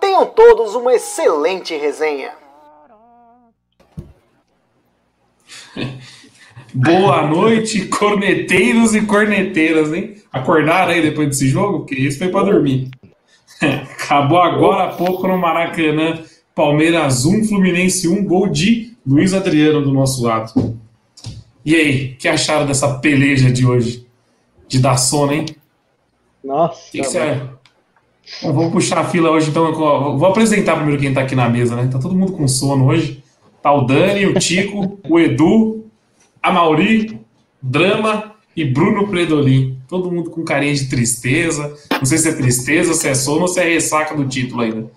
Tenham todos uma excelente resenha. Boa noite, corneteiros e corneteiras, hein? Acordaram aí depois desse jogo? Porque esse foi para dormir. Acabou agora há pouco no Maracanã. Palmeiras 1, Fluminense 1, gol de Luiz Adriano do nosso lado. E aí, o que acharam dessa peleja de hoje? De dar sono, hein? Nossa. Que que você... Bom, vamos puxar a fila hoje, então. Vou apresentar primeiro quem tá aqui na mesa, né? Tá todo mundo com sono hoje. Tá o Dani, o Tico, o Edu, a Mauri, Drama e Bruno Predolin. Todo mundo com carinha de tristeza. Não sei se é tristeza, se é sono ou se é ressaca do título ainda.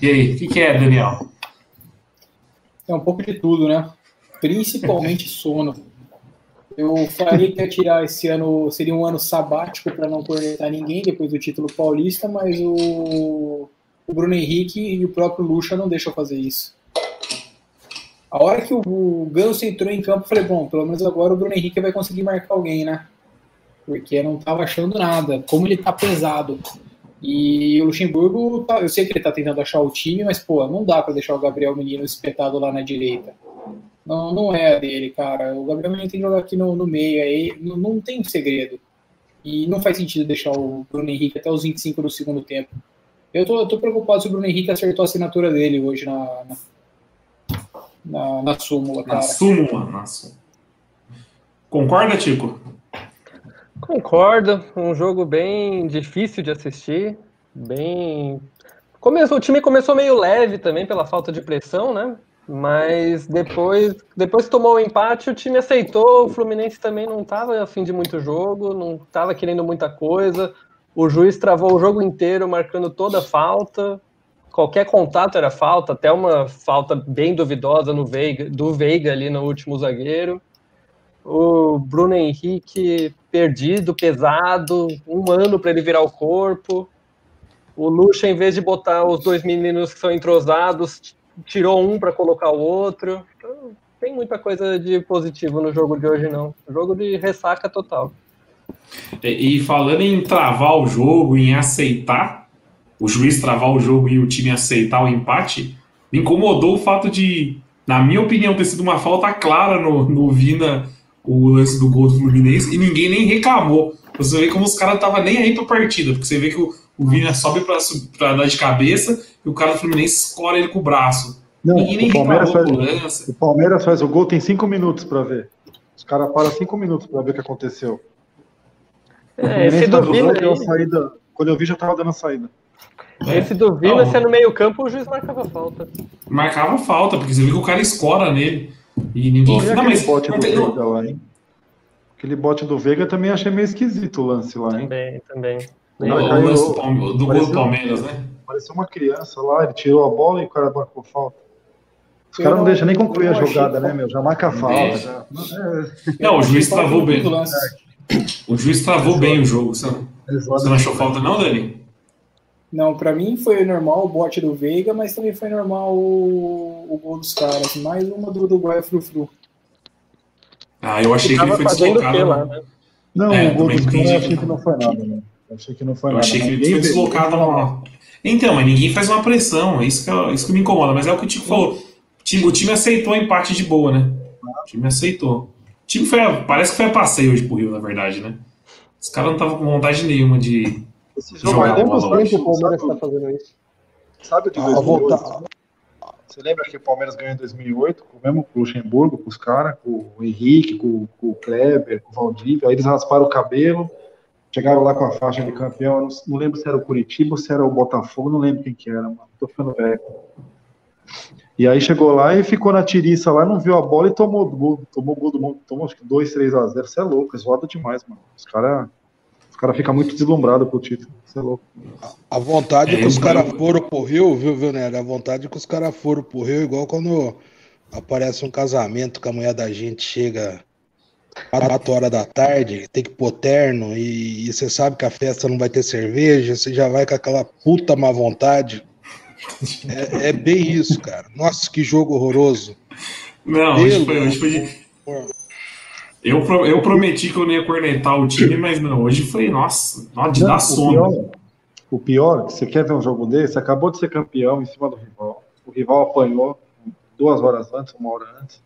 E aí, o que, que é, Daniel? É um pouco de tudo, né? Principalmente sono. Eu faria que ia tirar esse ano, seria um ano sabático para não cornetar ninguém depois do título paulista, mas o, o Bruno Henrique e o próprio Lucha não deixam fazer isso. A hora que o, o Ganso entrou em campo, eu falei, bom, pelo menos agora o Bruno Henrique vai conseguir marcar alguém, né? Porque não tava achando nada. Como ele tá pesado. E o Luxemburgo, tá, eu sei que ele tá tentando achar o time, mas, pô, não dá para deixar o Gabriel Menino espetado lá na direita. Não, não é a dele, cara. O Gabriel Menino tem que jogar aqui no, no meio, aí não, não tem segredo. E não faz sentido deixar o Bruno Henrique até os 25 do segundo tempo. Eu tô, eu tô preocupado se o Bruno Henrique acertou a assinatura dele hoje na, na, na, na súmula, cara. Na súmula, na súmula. Concorda, Tico? Concordo. Um jogo bem difícil de assistir. Bem. Começou, o time começou meio leve também pela falta de pressão, né? Mas depois, depois que tomou o empate, o time aceitou. O Fluminense também não estava afim de muito jogo, não estava querendo muita coisa. O juiz travou o jogo inteiro, marcando toda falta. Qualquer contato era falta, até uma falta bem duvidosa no Veiga, do Veiga ali no último zagueiro. O Bruno Henrique perdido, pesado, um ano para ele virar o corpo. O Lucha, em vez de botar os dois meninos que são entrosados, tirou um para colocar o outro. Então, tem muita coisa de positivo no jogo de hoje, não. Jogo de ressaca total. E, e falando em travar o jogo, em aceitar, o juiz travar o jogo e o time aceitar o empate, me incomodou o fato de, na minha opinião, ter sido uma falta clara no, no Vina, o lance do gol do Fluminense, e ninguém nem reclamou. Você vê como os caras estavam nem aí pra partida, porque você vê que o, o Vina sobe pra, pra dar de cabeça e o cara do Fluminense escora ele com o braço. Não, o, Palmeiras faz, o Palmeiras faz o gol, tem cinco minutos para ver. Os caras param cinco minutos para ver o que aconteceu. É, esse do Vina aí... saída, quando eu vi, já tava dando a saída. Esse do Vina, se é no meio campo, o juiz marcava falta. Marcava falta, porque você viu que o cara escora nele. E ninguém... Não, mas... bote do Veiga lá, hein? Aquele bote do Veiga também achei meio esquisito o lance lá, hein? Também, também. Não, o lance do, Palme... do gol do Palmeiras, né? Pareceu uma criança lá, ele tirou a bola e o cara marcou falta. Os caras não deixam nem concluir a jogada, né, meu? Já marca a falta. Já... Não, o juiz travou bem. O juiz travou bem o jogo. Você não achou falta, não, Dani? Não, para mim foi normal o bote do Veiga, mas também foi normal o, o gol dos caras. Mais uma do Uruguai Frufru. Ah, eu achei que ele foi deslocado. Lá, né? Não, é, o gol dos caras eu achei que não foi nada, né? Eu achei que não foi eu nada. achei que ele foi deslocado. Uma... Então, mas ninguém faz uma pressão. É isso que, é, isso que me incomoda. Mas é o que o Tico falou. O time, o time aceitou o empate de boa, né? O time aceitou. O time foi. Parece que foi a passeio hoje pro Rio, na verdade, né? Os caras não estavam com vontade nenhuma de. Esse jogo há tempos tempo o Palmeiras está fazendo isso. Sabe o de 2008? Você lembra que o Palmeiras ganhou em 2008, com o mesmo com o Luxemburgo, com os caras, com o Henrique, com, com, o Kleber, com o Valdívia, aí eles rasparam o cabelo, chegaram lá com a faixa de campeão, não, não, lembro se era o Curitiba ou se era o Botafogo, não lembro quem que era, mano, tô ficando velho. E aí chegou lá e ficou na tiriça lá, não viu a bola e tomou gol, tomou gol do mundo, tomou acho que 2, 3 a 0, você é louco, é zoado demais, mano. Os caras caras ficam muito deslumbrados com o título. Isso é louco. A vontade é, que os caras foram pro Rio, viu, viu, né? A vontade que os caras foram pro Rio, igual quando aparece um casamento que a mulher da gente chega 4 horas da tarde, tem que pôr terno e, e, você sabe que a festa não vai ter cerveja, você já vai com aquela puta má vontade. É, é bem isso, cara. Nossa, que jogo horroroso. Não, hoje foi, hoje foi de... Eu, eu prometi que eu não ia cornetar o time, mas não, hoje foi, nossa, de dar sono. O pior, o pior, você quer ver um jogo desse, acabou de ser campeão em cima do rival. O rival apanhou duas horas antes, uma hora antes.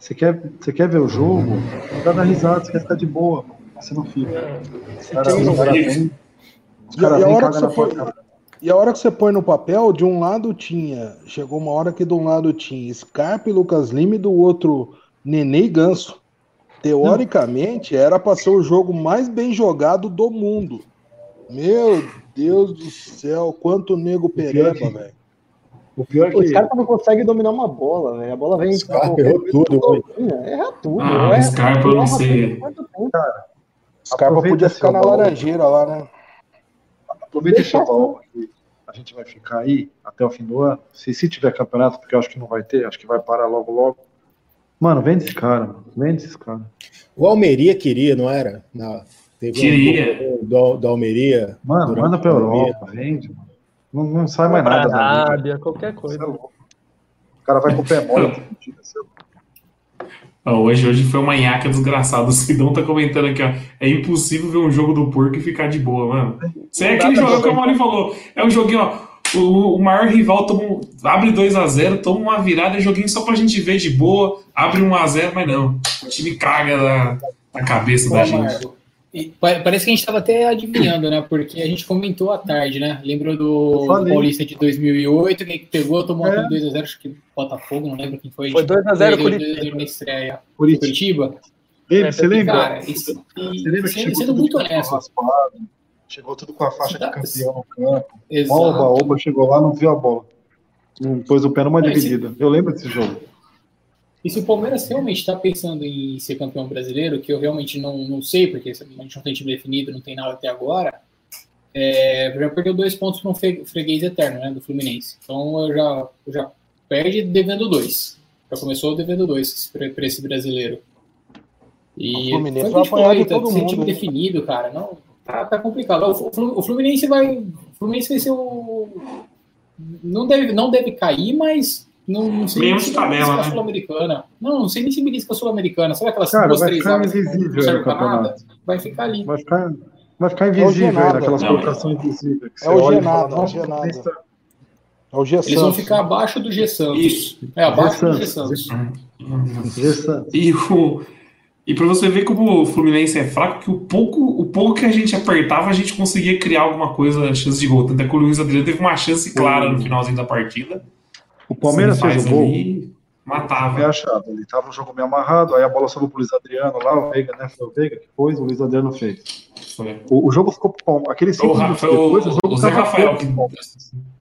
Você quer, você quer ver o jogo? Não dá risada, você quer ficar de boa, você não fica. Os caras vêm, os caras vêm na porta. E a hora que você põe no papel, de um lado tinha. Chegou uma hora que de um lado tinha Scarpa e Lucas Lima e do outro Nenê e Ganso. Teoricamente, era para ser o jogo mais bem jogado do mundo. Meu Deus do céu, quanto nego pereba, velho. O pior é que. Os caras não conseguem dominar uma bola, velho. A bola vem. Scarpa errou tudo, Erra tudo. Ah, o Scarpa eu não sei. Cara, Scarpa podia ficar na laranjeira lá, né? Aproveita esse valor que a gente vai ficar aí até o fim do ano. Se, se tiver campeonato, porque eu acho que não vai ter, acho que vai parar logo logo. Mano, vende esse cara, mano. Vende esse cara. O Almeria queria, não era? Na, teve queria. Um do, do Almeria. Mano, manda pra Europa, vende, mano. Não, não sai mais nada. Arábia, qualquer coisa. É o cara vai com o pé mole. Hoje, hoje foi uma nhaca desgraçada. O Sidão tá comentando aqui, ó. É impossível ver um jogo do porco e ficar de boa, mano. Isso é aquele jogo que o Mauri falou. É um joguinho, ó. O, o maior rival toma, abre 2 a 0 toma uma virada, é joguinho só pra gente ver de boa, abre 1 a 0 mas não. O time caga na, na cabeça Pô, da gente. E parece que a gente estava até adivinhando, né? Porque a gente comentou à tarde, né? Lembrou do Paulista de 2008, quem pegou, tomou é. 2x0, acho que Botafogo, não lembro quem foi. Foi 2x0 Curitiba. Na estreia. Curitiba. Ele, você lembra? Cara, isso, você lembra que sendo muito honesto. Chegou tudo com a faixa de campeão no campo. Exato. Oba, Oba chegou lá, não viu a bola. Não pôs o pé numa dividida. Eu lembro desse jogo. E se o Palmeiras realmente está pensando em ser campeão brasileiro, que eu realmente não, não sei, porque a gente não tem time definido, não tem nada até agora, é, já perdeu dois pontos para um freguês eterno, né, do Fluminense. Então eu já, eu já perde devendo dois. Já começou devendo dois para esse brasileiro. E o Fluminense vai apanhar de todo mundo. time definido, cara, não tá, tá complicado. O Fluminense vai, o Fluminense vai ser o não deve, não deve cair, mas não, não sei nem se tabela, né? sul-americana. Não, não sei nem se belisca sul-americana. Sabe aquelas Cara, duas, três águas invisível nada? Vai ficar ali. Vai ficar, vai ficar invisível é naquelas colocações invisíveis. É o Genado, é o Genado. É o G Eles vão ficar abaixo do G Santos. Isso. É, abaixo do G Santos. G Santos. E o... E para você ver como o Fluminense é fraco, que o pouco, o pouco que a gente apertava, a gente conseguia criar alguma coisa, chance de gol. Tanto é que o Luiz Adriano teve uma chance clara no finalzinho da partida. O Palmeiras fez o gol. Ali, matava. É achado. Ele tava no jogo meio amarrado, aí a bola sobrou pro Luiz Adriano lá, o Veiga, né? Foi o Veiga que pôs, o Luiz Adriano fez. O, o, jogo ficou aquele cinco minutos depois, o, jogo o Zé Rafael que...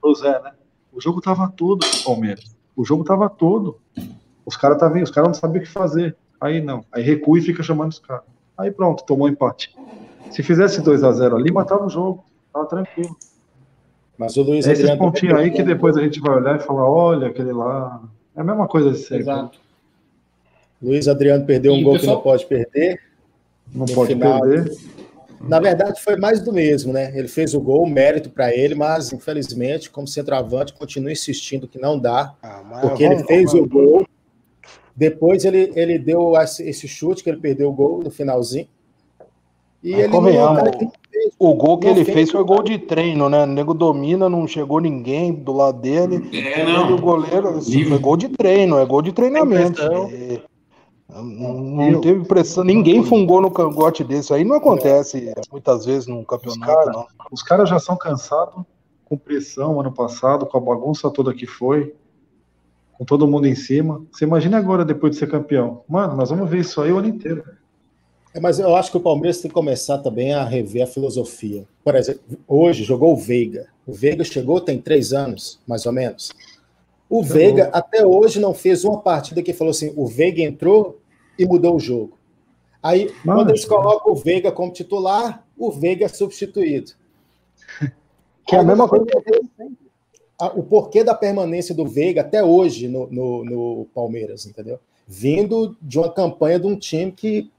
O Zé, né? O jogo tava todo pro Palmeiras. O jogo tava todo. Os caras tá os caras não sabiam o que fazer. Aí não. Aí recua e fica chamando os caras. Aí pronto, tomou empate. Se fizesse 2 a 0 ali, matava o jogo. Tava tranquilo. Mas o Luiz é Esses pontinhos aí que depois a gente vai olhar e falar, olha, aquele lá. É a mesma coisa de sempre. Exato. Luiz Adriano perdeu e um gol pessoal... que não pode perder. Não pode final. perder. Na verdade, foi mais do mesmo, né? Ele fez o gol, mérito para ele, mas infelizmente, como centroavante, continua insistindo que não dá, ah, porque vamos, ele fez vamos. o gol. Depois ele, ele deu esse chute que ele perdeu o gol no finalzinho. E ele não, o gol que ele fez foi gol de treino, né? O nego domina, não chegou ninguém do lado dele. É, não. o goleiro, assim, foi gol de treino, é gol de treinamento. É, não, não teve pressão, ninguém fungou no cangote desse. Aí não acontece muitas vezes num campeonato, os cara, não. Os caras já são cansados com pressão ano passado, com a bagunça toda que foi, com todo mundo em cima. Você imagina agora depois de ser campeão? Mano, nós vamos ver isso aí o ano inteiro. É, mas eu acho que o Palmeiras tem que começar também a rever a filosofia. Por exemplo, hoje jogou o Veiga. O Veiga chegou tem três anos, mais ou menos. O Veiga até hoje não fez uma partida que falou assim: o Veiga entrou e mudou o jogo. Aí, Mas... quando eles colocam o Veiga como titular, o Veiga é substituído. Que é a mesma coisa que o porquê da permanência do Veiga até hoje no, no, no, Palmeiras, entendeu? Vindo de uma campanha de um time que,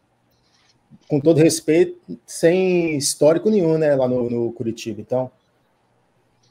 com todo respeito, sem histórico nenhum, né, lá no, no Curitiba. Então,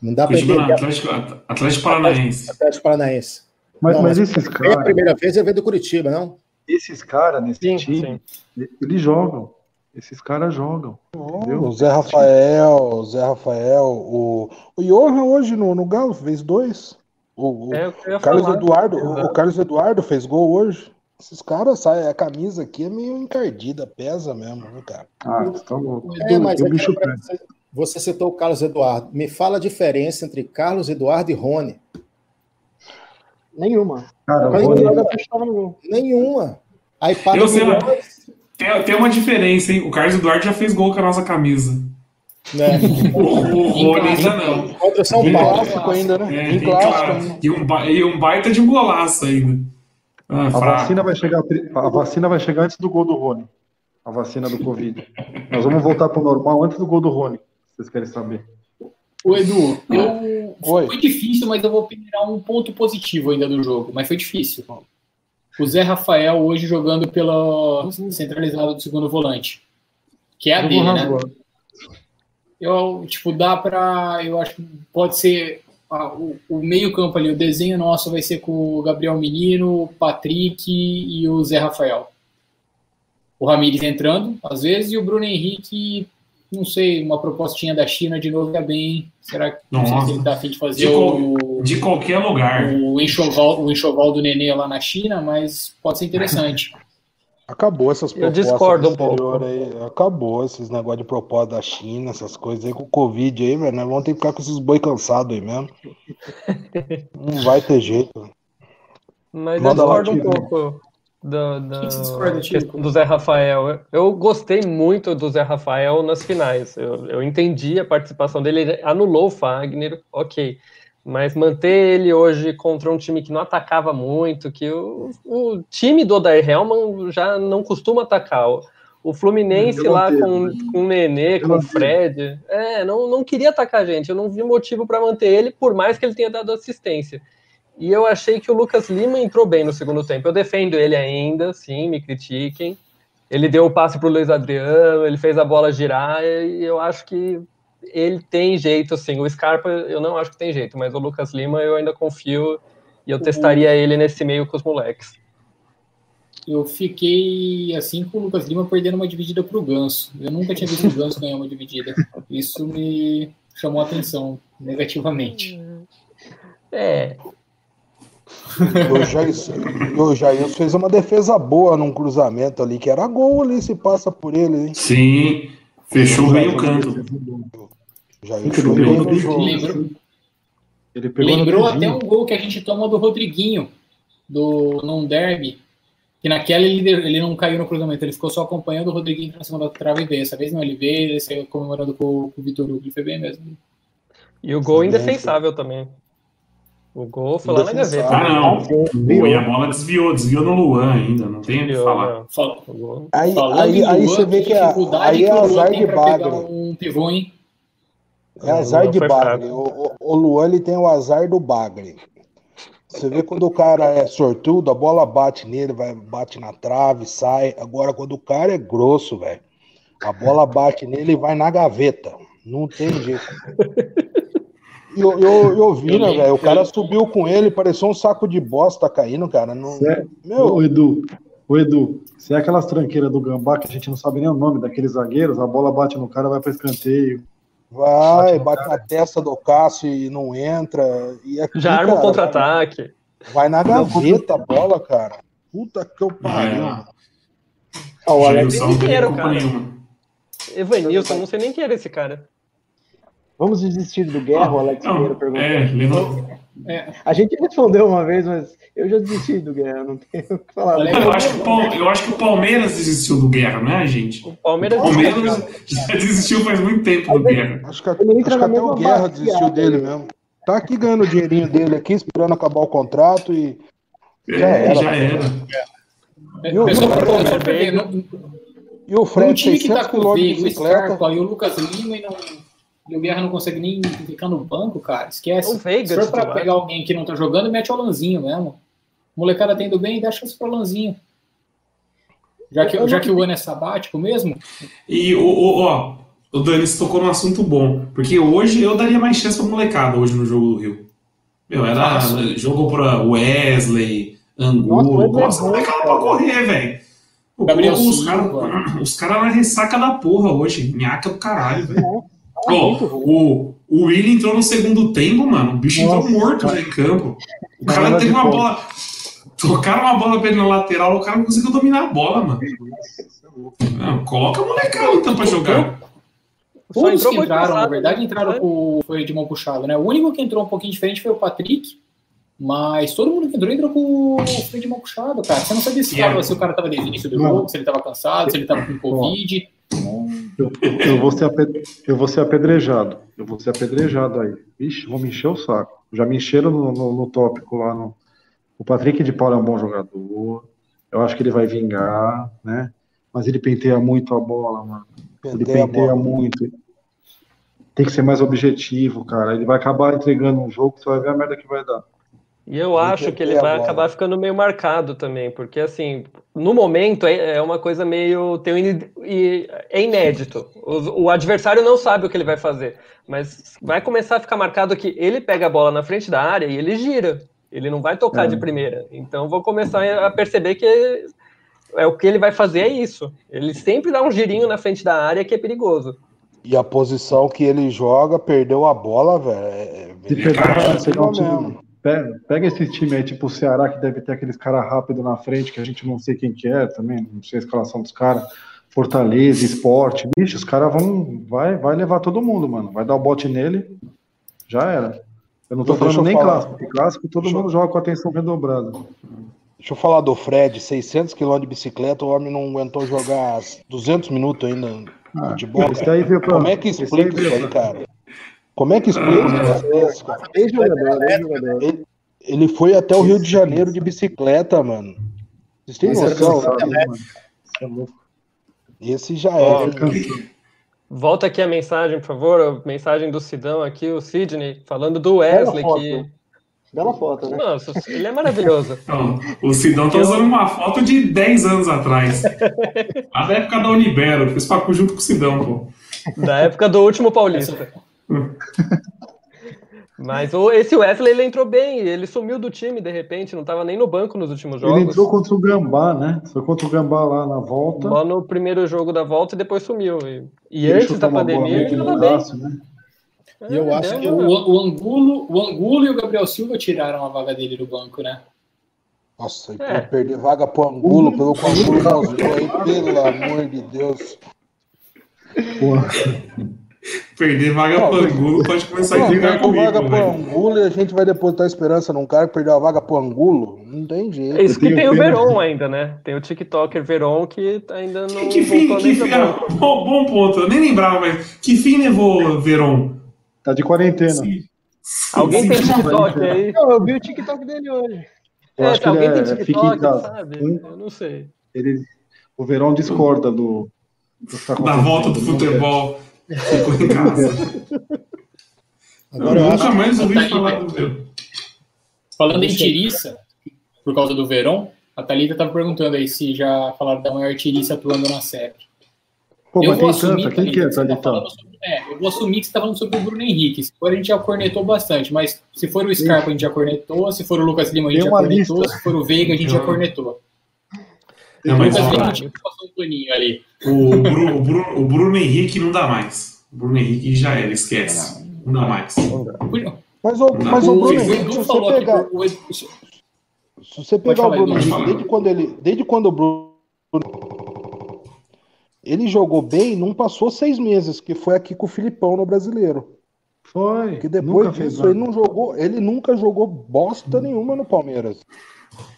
não dá para entender. Atlético, Atlético Paranaense. Atlético Paranaense. Mas, não, mas esses caras. É a primeira vez é ver do Curitiba, não? Esses caras nesse sim, time, sim. eles jogam. Esses caras jogam. Oh, o Zé Rafael, o Zé Rafael, o, o Johan hoje no, no Galo fez dois. O, o é, Carlos falar. Eduardo, o, Carlos Eduardo fez gol hoje. Esses caras saem, a camisa aqui é meio encardida, pesa mesmo, né, cara? Ah, tá louco. É, mas é bicho você, você citou o Carlos Eduardo. Me fala a diferença entre Carlos Eduardo e Rony. Nenhuma. Cara, Rony... Nenhuma. Aí para Eu sei, tem, tem uma diferença, hein? O Carlos Eduardo já fez gol com a nossa camisa. Né? o, o Rony ainda não. Contra São Paulo. Ainda, né? É, em clássico. E, um, e um baita de um golaço ainda. Ah, a, vacina vai chegar, a vacina vai chegar antes do gol do Rony. A vacina do Covid. Nós vamos voltar para o normal antes do gol do Rony. Vocês querem saber? O Edu, eu... foi difícil, mas eu vou pegar um ponto positivo ainda do jogo. Mas foi difícil o Zé Rafael hoje jogando pela centralizada do segundo volante, que é a dele, né? Eu, tipo, dá para, eu acho que pode ser o, o meio campo ali, o desenho nosso vai ser com o Gabriel Menino, o Patrick e o Zé Rafael. O Ramires entrando, às vezes, e o Bruno Henrique não sei, uma propostinha da China de novo é bem. Será que não sei se ele tá afim de fazer de, o, de qualquer lugar. O enxoval, o enxoval do Nenê lá na China, mas pode ser interessante. Acabou essas propostas. Eu discordo um pouco. Aí. Acabou esses negócios de proposta da China, essas coisas aí com o Covid aí, velho. Nós vamos ter que ficar com esses boi cansados aí mesmo. não vai ter jeito. Mas Manda eu discordo um pouco do, do, do Zé Rafael. Eu gostei muito do Zé Rafael nas finais. Eu, eu entendi a participação dele, ele anulou o Fagner, ok. Mas manter ele hoje contra um time que não atacava muito, que o, o time do Odair Helman já não costuma atacar. O, Fluminense lá com, com o Nenê, com o Fred, é, não, não queria atacar a gente. Eu não vi motivo para manter ele, por mais que ele tenha dado assistência. E eu achei que o Lucas Lima entrou bem no segundo tempo. Eu defendo ele ainda, sim, me critiquem. Ele deu o passe para o Luiz Adriano, ele fez a bola girar, e eu acho que ele tem jeito, sim. O Scarpa eu não acho que tem jeito, mas o Lucas Lima eu ainda confio e eu testaria ele nesse meio com os moleques. Eu fiquei assim com o Lucas Lima perdendo uma dividida para o Ganso. Eu nunca tinha visto o Ganso ganhar uma dividida. Isso me chamou a atenção negativamente. É, o Jair, o Jair fez uma defesa boa num cruzamento ali, que era gol ali, se passa por ele, hein? Sim, fechou bem o canto. Jair jogo. Lembrou, ele lembrou até um gol que a gente toma do Rodriguinho, do num derby, que naquela ele, ele não caiu no cruzamento, ele ficou só acompanhando o Rodriguinho na segunda trava e veio. Essa vez não, ele veio, ele saiu comemorando com, com o Vitor Hugo, ele foi bem mesmo. E o gol indefensável também. O gol foi lá na gaveta. Ah, não. e a bola desviou, desviou no Luan ainda, não tem o que falar. Aí, aí, aí você vê que é, aí é azar de bagre. Um pivô, hein? É azar de bagre. O, o Luan ele tem o azar do bagre. Você vê quando o cara é sortudo, a bola bate nele, vai, bate na trave, sai. Agora, quando o cara é grosso, velho, a bola bate nele e vai na gaveta. Não tem jeito. Eu, eu, eu vi, né, velho? O cara subiu com ele, pareceu um saco de bosta caindo, cara. Não... É... Meu... Ô, Edu, ô, Edu, se é aquelas tranqueiras do Gambá que a gente não sabe nem o nome daqueles zagueiros, a bola bate no cara, vai para escanteio. Vai, bate, bate na testa do Cássio e não entra. E aqui, Já arma o contra-ataque. Vai na gaveta a bola, cara. Puta que eu pariu. É. Ah, o Alex inteiro, cara. Evanilson, não sei nem quem era esse cara. Vamos desistir do Guerra, o Alex Pinheiro perguntou. É, É. A gente respondeu uma vez, mas eu já desisti do Guerra, não tenho o que falar. Eu acho que, eu acho que o Palmeiras desistiu do Guerra, não é, gente? O Palmeiras, o Palmeiras já desistiu faz muito tempo do Guerra. Acho que, acho que até o Guerra desistiu dele mesmo. Tá aqui ganhando o dinheirinho dele aqui, esperando acabar o contrato e. É, já era. Já era. É, E o Fred, um time que tá com o Veiga, o Scarpa e o Lucas Lima e, não, e o Guerra não consegue nem ficar no banco, cara, esquece. O Veiga, Se for pra pegar alguém que não tá jogando, mete o Alanzinho mesmo. molecada tendo bem, dá chance pro Alanzinho. Já que, já que o ano é sabático mesmo. E, o, ó, o Dani se tocou num assunto bom. Porque hoje eu daria mais chance pra molecada hoje no jogo do Rio. Meu, era Nossa. jogo pra Wesley, Angulo. Nossa, molecada pra correr, velho. Os caras cara na ressaca da porra hoje. Minhaca do caralho, velho. Oh, o, o Willian entrou no segundo tempo, mano. O bicho Nossa, entrou morto cara. em campo. O cara teve uma bola. Tocaram uma bola pra ele na lateral, o cara não conseguiu dominar a bola, mano. Não, coloca a molecada então pra jogar. Todos que entraram, na verdade, entraram né? com foi de mão puxada, né? O único que entrou um pouquinho diferente foi o Patrick, mas todo mundo que entrou entrou com o freio de mão puxado, cara. Você não sabia se, yeah. se o cara tava desde o início do jogo, se ele tava cansado, se ele tava com Covid. Eu, eu, vou ser eu vou ser apedrejado. Eu vou ser apedrejado aí. Vixe, vou me encher o saco. Já me encheram no, no, no tópico lá. No... O Patrick de Paula é um bom jogador. Eu acho que ele vai vingar, né? Mas ele penteia muito a bola, mano. Penteia ele penteia muito. Tem que ser mais objetivo, cara. Ele vai acabar entregando um jogo, você vai ver a merda que vai dar. E eu acho que ele vai acabar ficando meio marcado também, porque assim, no momento é, é uma coisa meio. Tem um, é inédito. O, o, adversário não sabe o que ele vai fazer. Mas vai começar a ficar marcado que ele pega a bola na frente da área e ele gira. Ele não vai tocar é. de primeira. Então vou começar a perceber que é o que ele vai fazer é isso. Ele sempre dá um girinho na frente da área que é perigoso. E a posição que ele joga, perdeu a bola, velho. É, Se pegar, você não mesmo. Pega, esse time aí, tipo o Ceará, que deve ter aqueles caras rápidos na frente, que a gente não sei quem que é também, não sei a escalação dos caras. Fortaleza, esporte, bicho, os caras vão. Vai, vai levar todo mundo, mano. Vai dar o bote nele, já era. Eu não tô Deixa falando nem falar. clássico, porque clássico todo Deixa mundo joga com atenção redobrada. Deixa eu falar do Fred, 600 km de bicicleta, o homem não aguentou jogar 200 minutos ainda ah, de bola. Como é que explica isso aí, cara? Como é que explica isso? Ele, ele foi até o Rio de Janeiro de bicicleta, mano. Vocês têm noção? Esse já é. Volta aqui a mensagem, por favor. A mensagem do Sidão aqui, o Sidney, falando do Wesley. Bela que... Bela foto, né? Nossa, ele é maravilhoso. Não, o Sidão tá usando uma foto de 10 anos atrás. A da época da Unibero, fiz papo junto com o Sidão, pô. Da época do último Paulista. Mas o, esse Wesley ele entrou bem, ele sumiu do time de repente, não estava nem no banco nos últimos jogos. Ele entrou contra o Gambá, né? Foi contra o Gambá lá na volta. Só no primeiro jogo da volta e depois sumiu. E, e antes da pandemia ele estava bem. Né? E eu é, acho que o, o, Angulo, o Angulo e o Gabriel Silva tiraram a vaga dele do banco, né? Nossa, é. perder vaga pro Angulo, pelo que o Angulo aí, pelo amor de Deus. Porra. Perder vaga para Angulo pode começar a brigar comigo. vaga para Angulo e a gente vai depositar esperança num cara que perdeu a vaga para Angulo? Não tem jeito. É isso que tem o Veron ainda, né? Tem o TikToker Veron que ainda não. Que fim, que fim, ah, bom, bom, ponto, eu nem lembrava, mas que fim levou Veron? Tá de quarentena. Sim. Alguém Sim, tem TikTok aí? Não, eu vi o TikTok dele hoje. Eu é, alguém tem é, TikTok, sabe? Hum? Eu não sei. Ele, o Verão discorda do. do da volta do futebol. Ficou em casa. Agora eu, eu nunca mais ouvi Thalita, falar do Verão. Falando em tiriça, por causa do Verão, a Thalita estava perguntando aí se já falaram da maior tiriça atuando na série. Pô, eu vou assumir tanta. Quem que é, Thalita? Tá é, eu vou assumir que você está falando sobre o Bruno Henrique. Se for, a gente já cornetou bastante, mas se for o Scarpa, a gente já cornetou. Se for o Lucas Lima, a gente já cornetou. Lista. Se for o Veiga, a gente já cornetou. Não, mas o passou um paninho ali. O Bruno, o, Bruno, o Bruno Henrique não dá mais. O Bruno Henrique já era, esquece. Não dá mais. Mas, o, mas o Bruno Henrique, se você pegar. Se você pegar o Bruno Henrique, desde quando ele. Desde quando o Bruno. Ele jogou bem, não passou seis meses, que foi aqui com o Filipão no brasileiro. Foi. Que depois disso ele não jogou, ele nunca jogou bosta nenhuma no Palmeiras.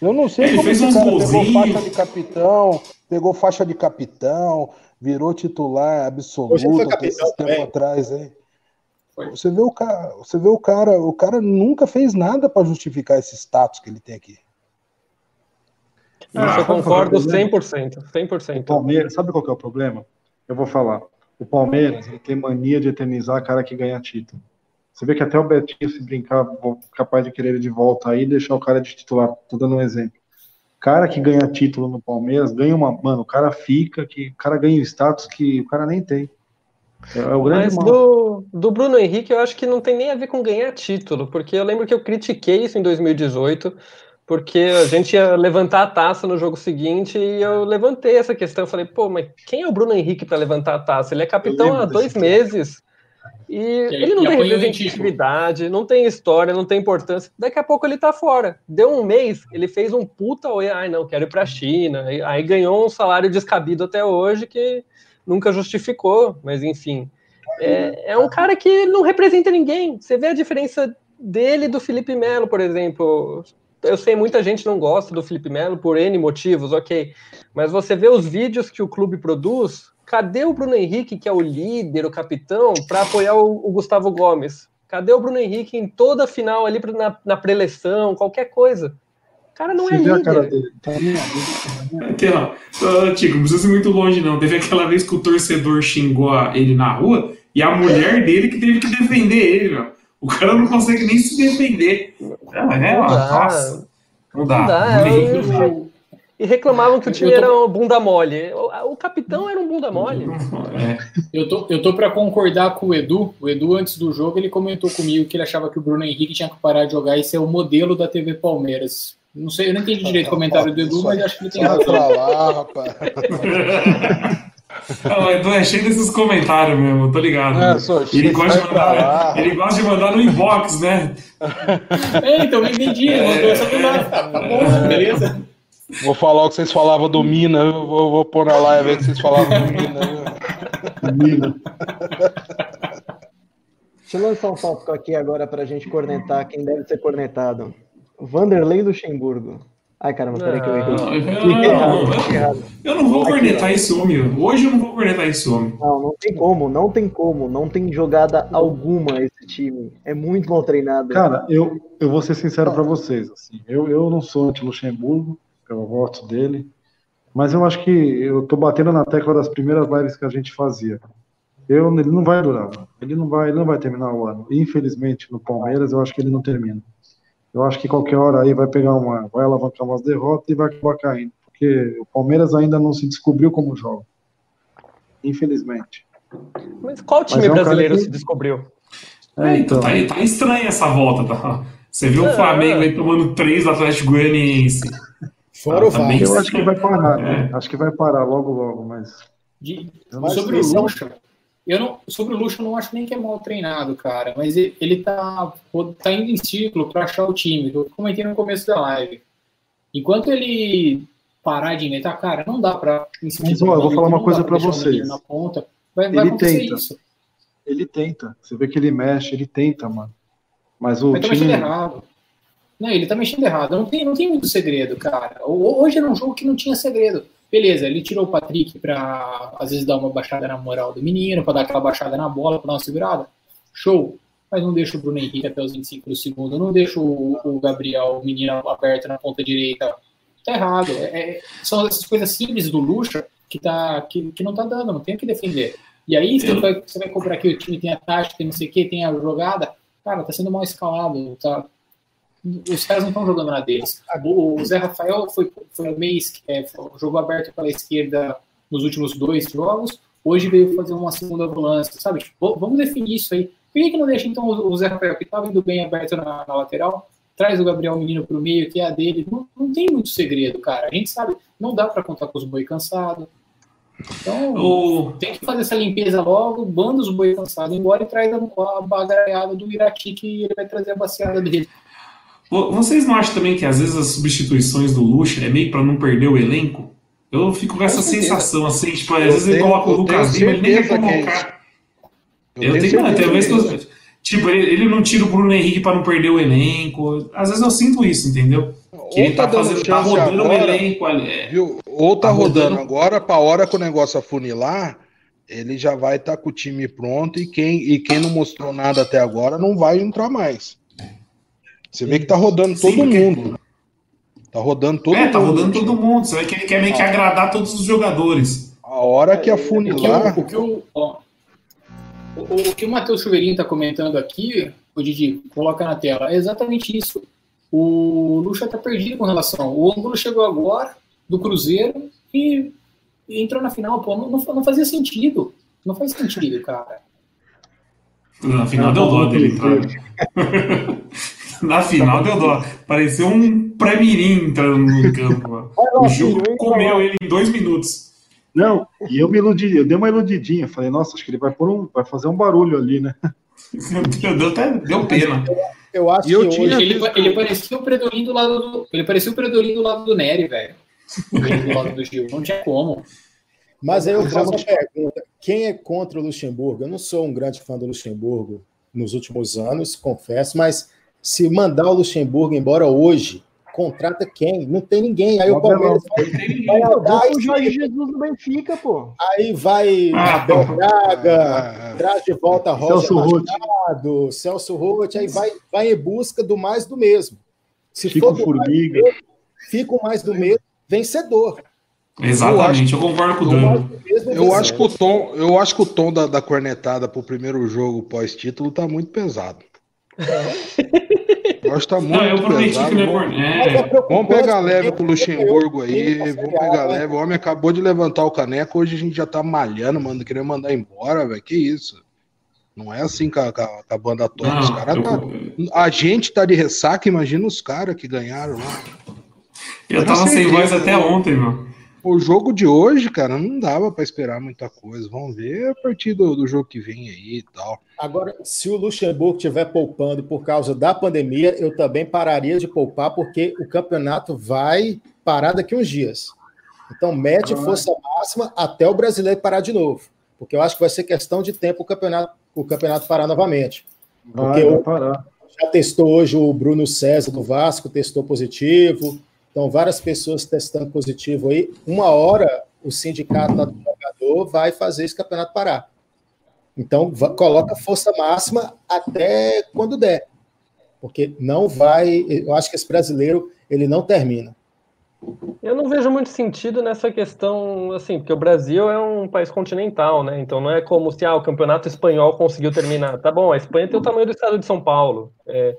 Eu não sei ele como esse cara pegou faixa de capitão, pegou faixa de capitão, virou titular absoluto esse tempo atrás, hein? Você vê o cara, você vê o cara, o cara nunca fez nada para justificar esse status que ele tem aqui. Ah, eu concordo 100%. 100%. O Palmeiras, sabe qual que é o problema? Eu vou falar. O Palmeiras ele tem mania de eternizar cara que ganha título. Você vê que até o Betinho, se brincar, capaz de querer ele de volta aí e deixar o cara de titular. Tô dando um exemplo. Cara que ganha título no Palmeiras, ganha uma. Mano, o cara fica, que o cara ganha o status que o cara nem tem. É, é o grande Mas do, do Bruno Henrique, eu acho que não tem nem a ver com ganhar título, porque eu lembro que eu critiquei isso em 2018 porque a gente ia levantar a taça no jogo seguinte e eu levantei essa questão. Eu falei, pô, mas quem é o Bruno Henrique para levantar a taça? Ele é capitão há dois meses e, ele não tem representatividade, não tem história, não tem importância. Daqui a pouco ele tá fora. Deu um mês, ele fez um puta oi, ai não, quero ir pra China. Aí ganhou um salário descabido até hoje que nunca justificou, mas enfim. É, é um cara que não representa ninguém. Você vê a diferença dele do Felipe Melo, por exemplo eu sei muita gente não gosta do Felipe Melo por N motivos, ok. Mas você vê os vídeos que o clube produz, cadê o Bruno Henrique, que é o líder, o capitão, para apoiar o, o, Gustavo Gomes? Cadê o Bruno Henrique em toda a final ali na, na preleção, qualquer coisa? O cara não Você é líder. Tá Aqui, ó. Tico, não precisa ir muito longe, não. Teve aquela vez que o torcedor xingou ele na rua e a mulher dele que teve que defender ele, meu. O cara não consegue nem se defender. É, né? Não dá. Nossa, não dá. Não dá. É, e reclamavam que o time era um bunda mole. O, o, capitão era um bunda mole. É. Eu tô, eu tô para concordar com o Edu. O Edu, antes do jogo, ele comentou comigo que ele achava que o Bruno Henrique tinha que parar de jogar e ser o modelo da TV Palmeiras. Não sei, eu não entendi direito o comentário do Edu, mas acho que ele tem razão. lá, rapaz. Não, Edu é cheio desses comentários mesmo, tô ligado. É, ele, gosta de mandar, ele gosta de mandar no inbox, né? É, então eu entendi, ele mandou essa do nada. Tá bom, beleza. Vou falar o que vocês falavam do Mina, eu vou, vou pôr na live aí que vocês falavam do Mina. Mina. Deixa eu lançar um tópico aqui agora pra gente cornetar quem deve ser cornetado. Vanderlei Luxemburgo. Ai, caramba, peraí que eu errei. Eu não vou cornetar esse homem. Hoje eu não vou cornetar esse homem. Não, não tem como, não tem como. Não tem jogada alguma esse time. É muito mal treinado. Cara, eu, eu vou ser sincero para vocês. Assim, eu, eu não sou anti-Luxemburgo, eu gosto dele. Mas eu acho que eu tô batendo na tecla das primeiras lives que a gente fazia. Eu, ele não vai durar. Ele não vai, ele não vai terminar o ano. Infelizmente, no Palmeiras, eu acho que ele não termina. Eu acho que qualquer hora aí vai pegar uma, vai alavancar umas derrotas e vai acabar caindo, porque o Palmeiras ainda não se descobriu como joga. Infelizmente. Mas qual time Mas é um brasileiro que... se descobriu? É, então. Tá, tá estranha essa volta, tá? Você viu é, o Flamengo é. aí tomando três do Atlético Goianiense. Fora o Vasco. Eu acho que vai parar, né? Acho que vai parar logo, logo, mas. De... Sobre o Lucha, eu não, sobre o Luxo, eu não acho nem que é mal treinado, cara, mas ele, ele tá, tá indo em ciclo para achar o time. Eu comentei no começo da live. Enquanto ele parar de inventar, cara, não dá para Mas, ó, eu vou falar uma coisa para vocês. Na ponta. Vai, ele vai tenta. Isso. Ele tenta. Você vê que ele mexe, ele tenta, mano. Mas o Mas time... tá mexendo errado. Não, ele tá mexendo errado. Não tem, não tem muito segredo, cara. Hoje era um jogo que não tinha segredo. Beleza, ele tirou o Patrick para às vezes dar uma baixada na moral do menino, para dar aquela baixada na bola, para dar uma segurada. Show. Mas não deixa o Bruno Henrique até os 25 do segundo, não deixa o, o Gabriel, o menino aberto na ponta direita. Tá errado. É, é, são essas coisas simples do Lucha que, tá, que, que não tá dando, não tem o que defender. E aí você vai, você vai cobrar que o time tem a tática, tem não sei o que, tem a jogada. Cara, tá sendo mal escalado, tá, os caras não estão jogando na deles. O, Zé Rafael foi, foi um mês que é, jogou aberto pela esquerda nos últimos dois jogos, hoje veio fazer uma segunda volância, sabe? Tipo, vamos definir isso aí. Por que, que não deixa então o Zé Rafael, que estava indo bem aberto na, na, lateral, traz o Gabriel Menino para o meio, que é a dele? Não, não tem muito segredo, cara. A gente sabe, não dá para contar com os boi cansados. Então, o... tem que fazer essa limpeza logo, banda os boi cansados embora e traz a, a bagarreada do Irati que ele vai trazer a baciada dele. Vocês não acham também que às vezes as substituições do Lucha é meio para não perder o elenco? Eu fico com essa sensação assim, tipo, às vezes tenho, ele coloca o Lucas Lima, ele nem quer colocar. É eu, eu tenho, até vezes que eu, tipo, ele, ele, não tira o Bruno Henrique para não perder o elenco. Às vezes eu sinto isso, entendeu? Que ou ele tá, tá fazendo, tá rodando o elenco ali. É, viu? Ou tá, tá rodando, rodando agora, para a hora que o negócio afunilar, ele já vai estar tá com o time pronto e quem, e quem não mostrou nada até agora não vai entrar mais. Você vê que tá rodando todo Sim, mundo. Tá rodando todo é, mundo. tá rodando todo mundo. Você vê que ele quer meio que agradar todos os jogadores. A hora que afunilar. O que o, ó, o, o que o Matheus Silveirinho está comentando aqui, o Didi, coloca na tela, é exatamente isso. O Lucha está perdido com relação. O Ângulo chegou agora do Cruzeiro e, e entrou na final. Pô, não, não, não fazia sentido. Não faz sentido, cara. Na final deu dó dele entrar. Na final deu dó. Pareceu um pré-mirim entrando no campo. O jogo comeu ele em dois minutos. Não, e eu me iludi, eu dei uma iludidinha. Falei, nossa, acho que ele vai, por um, vai fazer um barulho ali, né? Deu, até, deu pena. Eu acho eu que tinha hoje... ele, ele parecia o Predolin do lado do. Ele parecia o Predolin do lado do Nery, velho. Do lado do Gil. Não tinha como. Mas aí eu faço uma pergunta: quem é contra o Luxemburgo? Eu não sou um grande fã do Luxemburgo nos últimos anos, confesso, mas se mandar o Luxemburgo embora hoje, contrata quem? Não tem ninguém. Aí o Palmeiras vai, vai andar o Jorge Jesus no Benfica, pô. Aí vai Ah, Abel. Braga, traz de volta Roger Celso Roth. Machado, Celso Roth, aí vai, vai em busca do mais do mesmo. Se Chico for do mais do Formiga. mesmo, fica o mais do mesmo, vencedor. Exatamente, eu concordo com o O mais Dano. mesmo, Eu acho que o tom, eu acho que o tom da, da cornetada pro primeiro jogo pós-título tá muito pesado. Eu acho que tá muito Não, eu prometi pesado. que não é É, preocupante, Vamos pegar leve porque com o Luxemburgo aí, vamos pegar leve. O homem acabou de levantar o caneco, hoje a gente já tá malhando, mano, querendo mandar embora, velho. Que isso? Não é assim com a, com a- banda toda. Os cara eu, tá- A gente tá de ressaca, imagina os caras que ganharam lá. eu tava sem voz até ontem, mano. O jogo de hoje, cara, não dava pra esperar muita coisa. Vamos ver a partir do, do jogo que vem aí e tal. Agora, se o Luxemburgo estiver poupando por causa da pandemia, eu também pararia de poupar, porque o campeonato vai parar daqui uns dias. Então, mete força máxima até o brasileiro parar de novo. Porque eu acho que vai ser questão de tempo o campeonato, o campeonato parar novamente. Vai, Porque vai eu- parar. Já testou hoje o Bruno César do Vasco, testou positivo. Então, várias pessoas testando positivo aí. Uma hora, o sindicato lá do jogador vai fazer esse campeonato parar. Então, coloca força máxima até quando der. Porque não vai. Eu acho que esse brasileiro ele não termina. Eu não vejo muito sentido nessa questão, assim, porque o Brasil é um país continental, né? Então não é como se ah, o campeonato espanhol conseguiu terminar. Tá bom, a Espanha tem o tamanho do estado de São Paulo. É,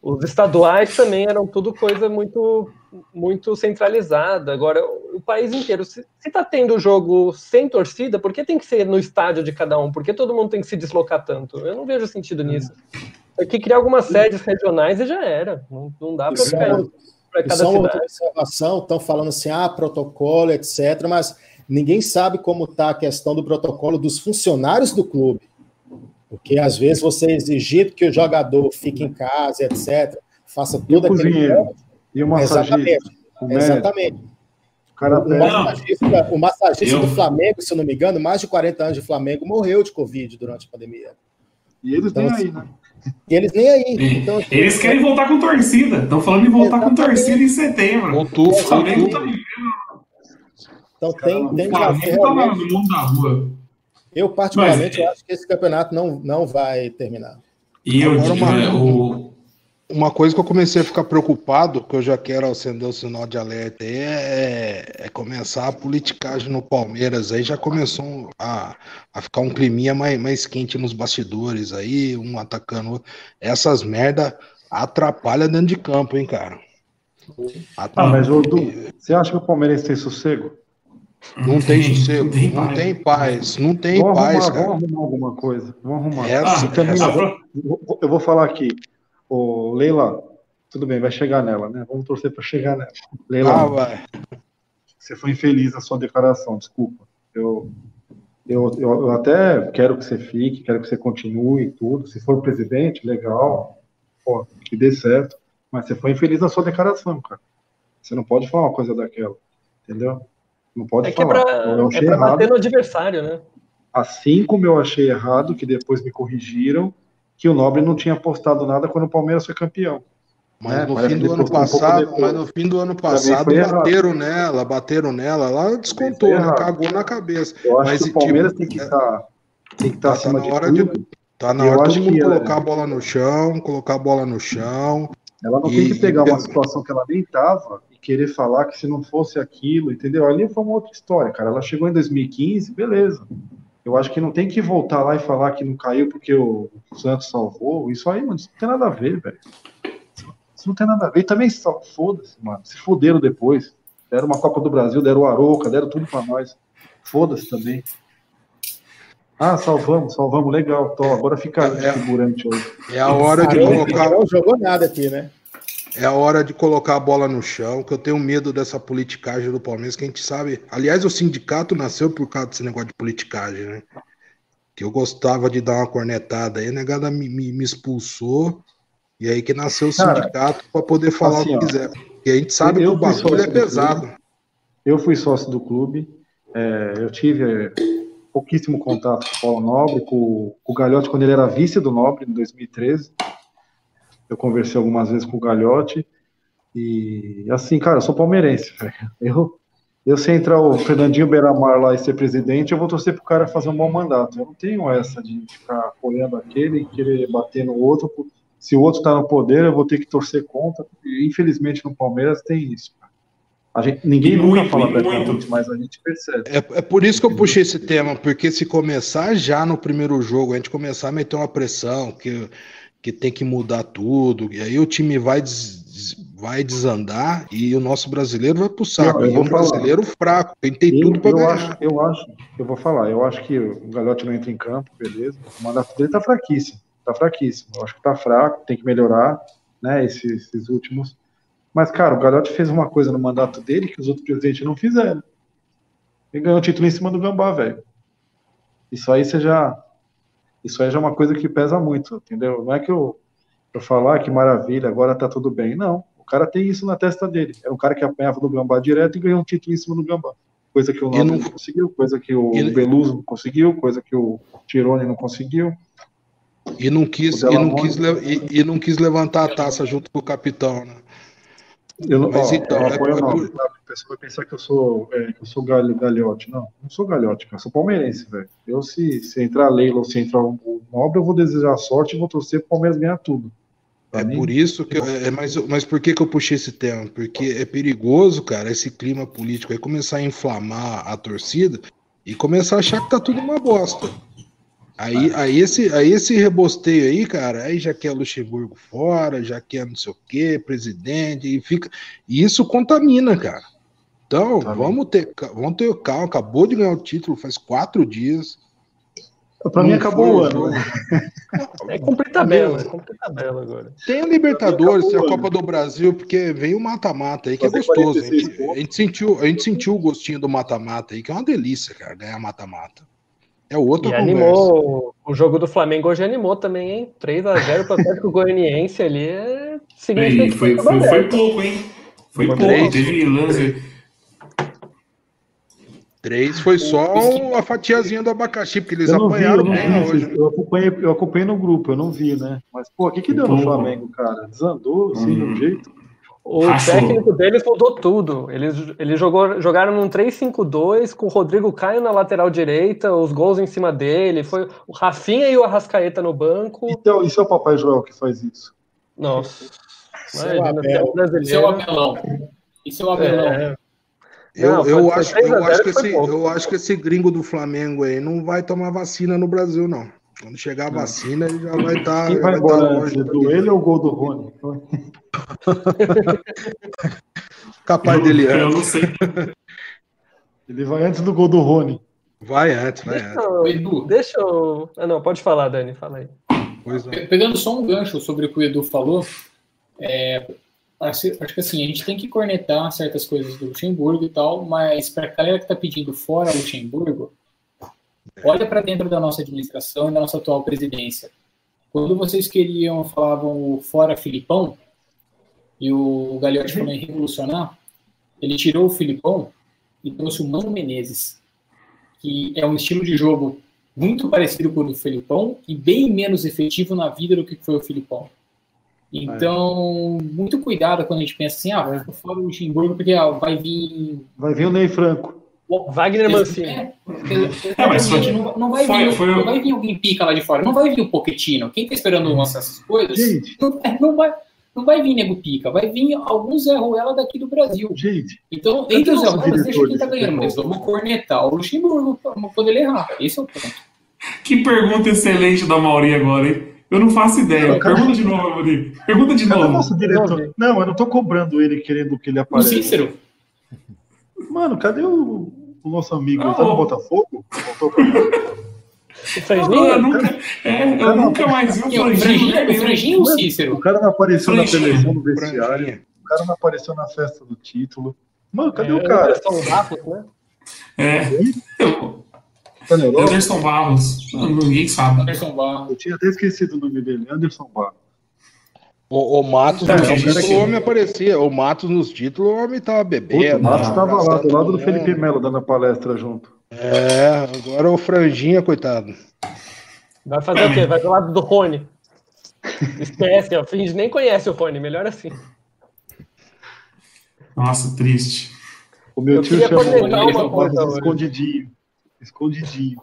Os estaduais também eram tudo coisa muito, muito centralizada. Agora, o país inteiro, se, se tá tendo jogo sem torcida, por que tem que ser no estádio de cada um? Por que todo mundo tem que se deslocar tanto? Eu não vejo sentido nisso. Tem que criar algumas sedes regionais e já era. Não, não dá para ficar é para cada só uma cidade. outra observação, estão falando assim, ah, protocolo, etc., mas ninguém sabe como está a questão do protocolo dos funcionários do clube. Porque às vezes você exigir que o jogador fique em casa, etc., faça o todo aquele. cozinheiro? E o massagista? Exatamente. O? Exatamente. O cara O massagista, o massagista Eu- do Flamengo, se eu não me engano, mais de 40 anos de Flamengo, morreu de Covid durante a pandemia. E eles nem Então, aí, né? E eles nem aí. Então, assim, Eles querem voltar com torcida. Estão falando de voltar com torcida em setembro. Com tudo, O Flamengo tá tudo. então tem, tem O Flamengo tá no mundo da rua. Eu, particularmente, Mas- eu acho que esse campeonato não, não vai terminar. E eu Agora digo, uma- é, o, Uma coisa que eu comecei a ficar preocupado, que eu já quero acender o sinal de alerta, aí, é, é começar a politicagem no Palmeiras. Aí já começou a, a ficar um climinha mais, mais quente nos bastidores aí, um atacando o outro. Essas merda atrapalham dentro de campo, hein, cara? Ah, Atrapalha. mas, ô, Du, você acha que o Palmeiras tem sossego? Não tem sossego, Não tem não paz. tem paz, não tem Vamos paz, arrumar, cara. vamos arrumar alguma coisa. Vamos arrumar. Essa, Ah, também essa- vou- Eu vou falar aqui. Ô, Leila, tudo bem, vai chegar nela, né? Vamos torcer para chegar nela. Leila, Ah, vai. você foi infeliz na sua declaração, desculpa. Eu, eu, eu, eu até quero que você fique, quero que você continue e tudo. Se for presidente, legal, pô, que dê certo. Mas você foi infeliz na sua declaração, cara. Você não pode falar uma coisa daquela, entendeu? Não pode É que é falar. pra, eu é pra errado. bater no adversário, né? Assim como eu achei errado, que depois me corrigiram, que o Nobre não tinha postado nada quando o Palmeiras foi campeão. Mas É, no fim do ano um passado, depois. mas no fim do ano passado foi errado. bateram nela, bateram nela, ela descontou, né? Cagou na cabeça. Eu Mas, que o Palmeiras tipo, tem que estar tem que estar tá acima na de hora tudo. de- Tá na Eu hora todo mundo que, colocar é, a bola no chão, colocar a bola no chão Ela não e, tem que pegar uma situação que ela nem estava e querer falar que se não fosse aquilo, entendeu? Ali foi uma outra história, cara. Ela chegou em 2015, beleza. Eu acho que não tem que voltar lá e falar que não caiu porque o Santos salvou. Isso aí, mano, isso não tem nada a ver, velho. Isso não tem nada a ver. E também, foda-se, mano. Se fuderam depois. Deram uma Copa do Brasil, deram o Aroca, deram tudo pra nós. Foda-se também. Ah, salvamos, salvamos, legal. Tô, agora fica é, figurante hoje. É a hora de colocar. Não jogou nada aqui, né? É a hora de colocar a bola no chão, que eu tenho medo dessa politicagem do Palmeiras, que a gente sabe. Aliás, o sindicato nasceu por causa desse negócio de politicagem, né? Que eu gostava de dar uma cornetada aí, a negada me, me, me expulsou, e aí que nasceu o sindicato para poder falar assim, o que quiser. E a gente sabe que o bagulho é pesado. Eu fui sócio do clube, é, eu tive pouquíssimo contato com o Paulo Nobre, com, com o Galhote quando ele era vice do Nobre, em 2013. Eu conversei algumas vezes com o Galhote. E assim, cara, eu sou palmeirense, velho. Eu, eu se entrar o Fernandinho Beiramar lá e ser presidente, eu vou torcer pro cara fazer um bom mandato. Eu não tenho essa de ficar apoiando aquele e querer bater no outro. Se o outro tá no poder, eu vou ter que torcer contra. E, infelizmente no Palmeiras tem isso. A gente, ninguém muito, nunca fala abertamente, mas a gente percebe. É, é por isso que eu puxei esse tema, porque se começar já no primeiro jogo, a gente começar a meter uma pressão, que, que tem que mudar tudo, e aí o time vai, des, vai desandar e o nosso brasileiro vai pro saco. Eu, eu e um brasileiro fraco, tem, tem tudo para ganhar. Acho, eu acho, eu vou falar, eu acho que o Galote não entra em campo, beleza. O mandato dele tá fraquíssimo, tá fraquíssimo. Eu acho que tá fraco, tem que melhorar, né, esses, esses últimos mas, cara, o Galhote fez uma coisa no mandato dele que os outros presidentes não fizeram. Ele ganhou o título em cima do Gambá, velho. Isso aí você já. Isso aí já é uma coisa que pesa muito, entendeu? Não é que eu, eu falar ah, que maravilha, agora tá tudo bem. Não. O cara tem isso na testa dele. É um cara que apanhava do Gambá direto e ganhou um título em cima do Gambá. Coisa que o Nobre não... não conseguiu, coisa que o e... Beluso não conseguiu, coisa que o Tirone não conseguiu. E não quis, e não quis, e, e não quis levantar a taça junto com o capitão, né? Eu não, Mas ó, então, eu apoio é, não. Vai pensar que eu sou, é, que eu sou galho, galhote. Não, não sou galhote, cara. Sou palmeirense, velho. Eu, se, se entrar a Leila ou se entrar o Nobre, eu vou desejar sorte e vou torcer pro Palmeiras ganhar tudo. Pra é mim, por isso que. Eu, é, mas, mas por que, que eu puxei esse tema? Porque é perigoso, cara, esse clima político aí começar a inflamar a torcida e começar a achar que tá tudo uma bosta. Aí, aí, esse, aí esse rebosteio aí, cara, aí já quer Luxemburgo fora, já quer não sei o quê, presidente, e fica. E isso contamina, cara. Então, tá vamos ter, vamos ter calma. Acabou de ganhar o título faz quatro dias. Para mim acabou o ano. É cumprir tabela, é cumprir tabela agora. Tem a Libertadores, tem a Copa do Brasil, porque veio o mata-mata aí, que é gostoso. A gente, a gente, sentiu, a gente sentiu o gostinho do mata-mata aí, que é uma delícia, cara, ganhar mata-mata. É outro e animou. O jogo do Flamengo hoje animou também, hein? 3x0 para o Atlético Goianiense ali é significativo. Foi, foi, foi, pouco, hein? Foi pouco. Teve lance. Três foi só a fatiazinha do abacaxi, porque eles apanharam vi, bem hoje. Eu acompanhei, eu acompanhei no grupo, eu não vi, né? Mas, pô, o que, que deu no Flamengo, cara? Desandou, assim, hum. de um jeito. O técnico deles mudou tudo. Eles, eles jogou, jogaram num 3-5-2 com o Rodrigo Caio na lateral direita, os gols em cima dele. Foi o Rafinha e o Arrascaeta no banco. Então, isso é o Papai Joel que faz isso. Nossa. Isso é o Abel. Isso é o Abelão. Isso é o Abelão. É. Eu, não, eu, acho, eu, acho que esse, eu acho que esse gringo do Flamengo aí não vai tomar vacina no Brasil, não. Quando chegar a vacina, ele já vai estar. Tá, Quem vai, vai embora? Tá longe, do ele ou o gol do Rony? Capaz dele Eu não sei. Ele vai antes do gol do Rony. Vai antes, vai deixa antes. Eu, deixa eu. Ah, não, pode falar, Dani, fala aí. Pegando só um gancho sobre o que o Edu falou, é, acho, acho que assim, a gente tem que cornetar certas coisas do Luxemburgo e tal, mas para a galera que está pedindo fora Luxemburgo, olha para dentro da nossa administração e da nossa atual presidência. Quando vocês queriam, falavam fora Filipão, e o Gagliotti falou em revolucionar, ele tirou o Filipão e trouxe o Mano Menezes, que é um estilo de jogo muito parecido com o do Filipão e bem menos efetivo na vida do que foi o Filipão. Então, muito cuidado quando a gente pensa assim, ah, fora o Luxemburgo, porque ah, vai vir... Vai vir o Ney Franco. Wagner Mancini. É, é, mas foi, não, não, vai vir, foi, não vai vir alguém pica lá de fora, não vai vir o Pochettino. Quem tá esperando lançar essas coisas, não, não, vai, não vai vir nego pica, vai vir alguns Zé Ruela daqui do Brasil. Gente. Então, entre os Zé Ruelas, deixa quem tá ganhando, mas vamos cornetar o Luxemburgo quando ele errar. Esse é o ponto. Que pergunta excelente da Mauri agora, hein? Eu não faço ideia. Não, Pergunta de novo, Mauri. Pergunta de novo. Nosso diretor. Não, eu não tô cobrando ele querendo que ele apareça. O Cícero. Mano, cadê o, o nosso amigo? Ele tá no Botafogo? Voltou pra Eu nunca, é, eu nunca mais vi o Franjinho. O ou o Cícero? O cara não apareceu na televisão do vestiário. O cara não apareceu na festa do título. Mano, cadê é, o cara? Barros, né? É. Tá Anderson Barros. Ninguém sabe. Anderson Barros. Eu tinha até esquecido o nome dele. Anderson Barros. O, o Matos tá, nos títulos, o homem aparecia. O Matos nos títulos, o homem tava bebendo. o Matos tava lá, do lado do Felipe Melo, dando a palestra junto. É, agora o Franjinha, coitado. Vai fazer o quê? Vai do lado do Rony. Esquece, ó, finge nem conhece o Rony, melhor assim. Nossa, triste. O meu Eu tio chamou uma coisa escondidinho. Escondidinho.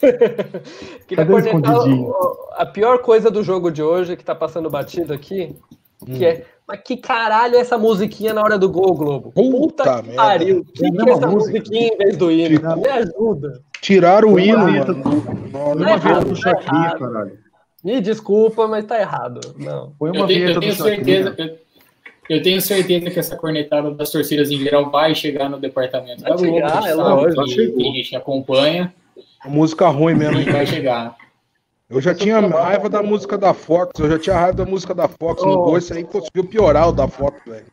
queria cornetar a pior coisa do jogo de hoje que tá passando batido aqui, que hum. é mas que caralho é essa musiquinha na hora do gol, Globo? Puta, Puta que pariu. O que, que é essa música. musiquinha em vez do hino? Me ajuda. Tiraram o hino, mano. Não, é tá tá caralho. Me desculpa, mas tá errado. Não. Foi uma eu tenho, eu tenho certeza, eu, eu, tenho certeza que essa cornetada das torcidas em geral vai chegar no departamento vai da Globo. Chegar, é lógico. Tem gente que acompanha. A música ruim mesmo. Vai chegar. Eu já tinha raiva da música da Fox, eu já tinha raiva da música da Fox oh. no gol, isso aí conseguiu piorar o da Fox, velho.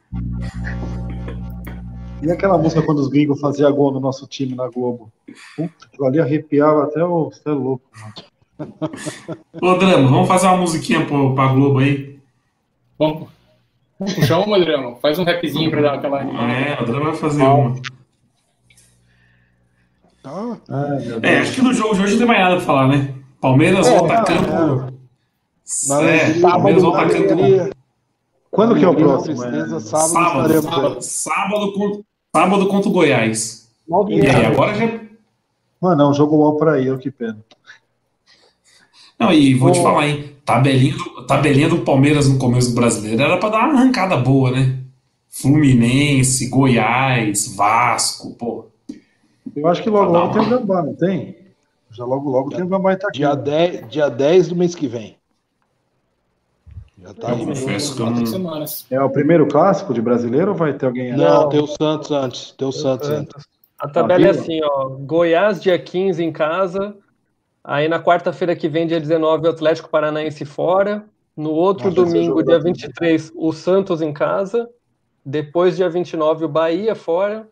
E aquela música quando os gringos faziam gol no nosso time na Globo? Puta, aquilo ali arrepiava até o. Você é louco, mano. Ô, Drama, vamos fazer uma musiquinha pro, pra Globo aí? Vamos. Vamos puxar uma, Drama. Faz um rapzinho pra dar aquela animada. É, o Drama vai fazer uma. Ah, é, acho que no jogo de hoje não tem mais nada pra falar, né? Palmeiras é, volta a campo. É, é Palmeiras volta a campo. Quando que é o próximo? Tristeza, sábado, sábado, sábado, sábado, contra, sábado contra o Goiás. E aí, agora já. Mano, é um jogo bom pra ir, eu que pena. Não, e vou te falar, hein? Tabelinha do, tabelinha do Palmeiras no começo do brasileiro era pra dar uma arrancada boa, né? Fluminense, Goiás, Vasco, pô. Eu acho que logo logo tem o Gambá, não tem? Já logo, logo dia, tem o Gambá aqui. Dia 10, dia 10 do mês que vem. Já tá eu confesso que eu não... É o primeiro clássico de brasileiro ou vai ter alguém Não, não tem o Santos antes. Tem o Santos antes. A tabela é assim, ó. Goiás, dia 15 em casa. Aí na quarta-feira que vem, dia 19, o Atlético Paranaense fora. No outro Nossa, domingo, dia 23, o Santos em casa. Depois, dia 29, o Bahia fora.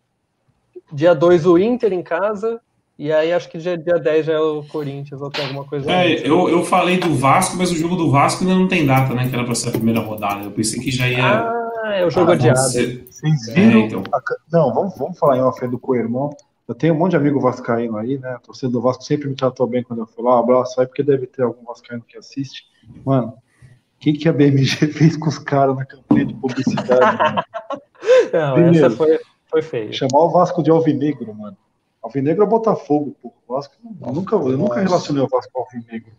Dia 2, o Inter em casa. E aí acho que dia, dia 10 já é o Corinthians ou tem alguma coisa. É, eu, eu falei do Vasco, mas o jogo do Vasco ainda não tem data, né? Que era para ser a primeira rodada. Eu pensei que já ia. Ah, é o jogo ah, adiado. Vocês é, viram? É, então. Não, vamos, vamos falar em off do co-irmão. Eu tenho um monte de amigo vascaíno aí, né? A torcida do Vasco sempre me tratou bem quando eu fui lá. Um abraço aí, porque deve ter algum vascaíno que assiste. Mano, o que, que a BMG fez com os caras na campanha de publicidade? não, Primeiro, essa foi, foi feio. Chamar o Vasco de Alvinegro, mano. Alvinegro é Botafogo, pô. Vasco, eu nunca, eu nunca relacionei o Vasco com Alvinegro.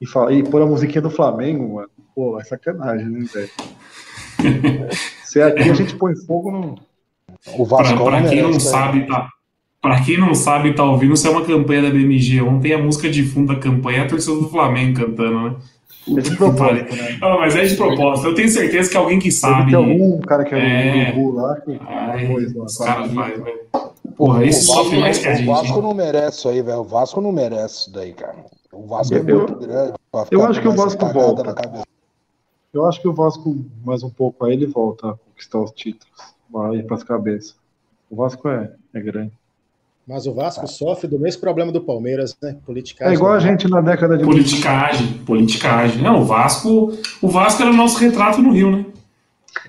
E, fala, e pôr a musiquinha do Flamengo, mano. Pô, é sacanagem, né, velho? Se é aqui a gente põe fogo no. O Vasco pra, pra quem não sabe, tá. Pra quem não sabe, tá ouvindo, isso é uma campanha da BMG. Ontem a música de fundo da campanha é a torcida do Flamengo cantando, né? É de propósito, né? Ah, mas é de propósito. Eu tenho certeza que alguém que sabe. Tem algum cara que é, é... Gu lá que. Ai, coisa, os caras fazem, velho. Porra, esse sofre mais que a gente. O Vasco não merece isso aí, velho. O Vasco não merece isso daí, cara. O Vasco é muito grande. Eu acho que o Vasco volta. Eu acho que o Vasco, mais um pouco, aí ele volta a conquistar os títulos. Vai para as cabeças. O Vasco é, é grande. Mas o Vasco sofre do mesmo problema do Palmeiras, né? Politicagem. É igual a gente na década de. Politicagem, politicagem. Não, o Vasco. O Vasco era o nosso retrato no Rio, né?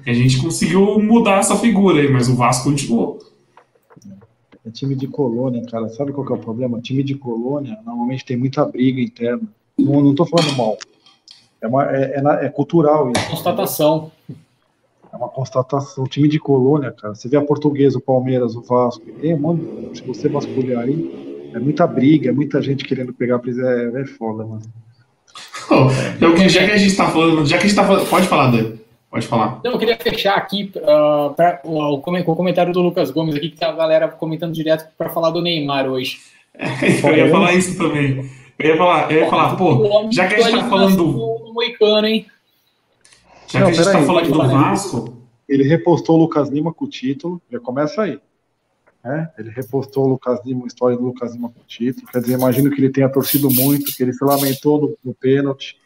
A gente conseguiu mudar essa figura aí, mas o Vasco continuou. É time de colônia, cara. Sabe qual que é o problema? Time de colônia normalmente tem muita briga interna. Não, não tô falando mal. É, uma, é, é, é cultural isso. Constatação. É uma constatação. O time de colônia, cara. Você vê a portuguesa, o Palmeiras, o Vasco. É, mano, se você vasculhar aí, é muita briga, é muita gente querendo pegar a prisão. É, é foda, mano. eu, já que a gente tá falando, já que a gente tá falando, pode falar, Dan. Pode falar. Não, eu queria fechar aqui uh, pra, o, o, comentário do Lucas Gomes aqui, que tem a galera comentando direto para falar do Neymar hoje. eu ia falar isso também. Eu ia falar, eu ia falar, pô, já que a gente tá falando do. Moicano, hein? Já que a gente tá falando do Vasco. Ele repostou o Lucas Lima com o título, já começa aí. É, ele repostou o Lucas Lima, a história do Lucas Lima com o título. Quer dizer, imagino que ele tenha torcido muito, que ele se lamentou no, no pênalti.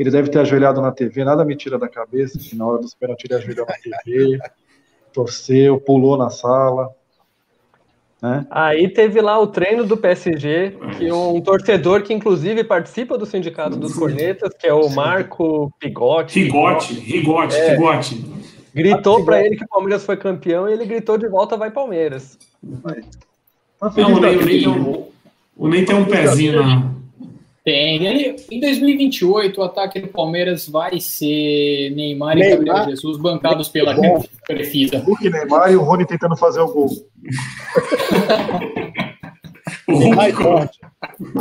Ele deve ter ajoelhado na TV, nada me tira da cabeça, que na hora dos pênaltis ele ajoelhou na TV, torceu, pulou na sala. Né? Aí teve lá o treino do PSG, que um torcedor que inclusive participa do sindicato dos cornetas, que é o Marco Pigotti. Rigotti, Rigotti, é, Rigotti. Gritou para ele que o Palmeiras foi campeão e ele gritou de volta vai Palmeiras. Não, o Ney, o, Ney tem um, o Ney tem um pezinho na, tem. Ele, em 2028, o ataque do Palmeiras vai ser Neymar, Neymar e Gabriel Jesus, bancados pela Crefisa. Hulk, Neymar e o Rony tentando fazer o gol.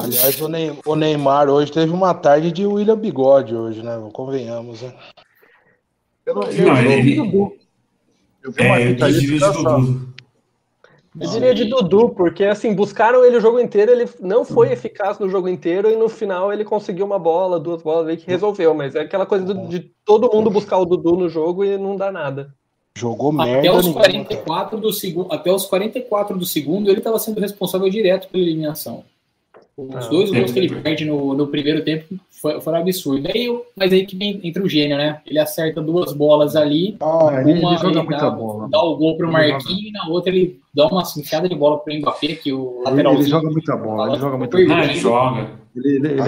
Aliás, o Neymar hoje teve uma tarde de William Bigode hoje, né? Convenhamos, né? Eu não vi. Não, ele... Eu vi uma é, eu eu diria de Dudu, porque assim, buscaram ele o jogo inteiro, ele não foi eficaz no jogo inteiro e no final ele conseguiu uma bola, duas bolas aí que resolveu, mas é aquela coisa do, de todo mundo buscar o Dudu no jogo e não dá nada. Jogou merda. Até os 44 do segundo, até os 44 do segundo, ele estava sendo responsável direto pela eliminação. Os ah, dois gols que ele perde no, no primeiro tempo foram absurdos. Aí, mas aí que vem, entra o gênio, né? Ele acerta duas bolas ali. Ah, ele, uma, ele joga ele muita dá, bola. Dá o gol pro Marquinhos e na outra ele dá uma enfiada de bola pro Mbappé, que o lateral. Ele, joga muita bola, ele joga muita bola. Ele joga. Ele, ele, ele,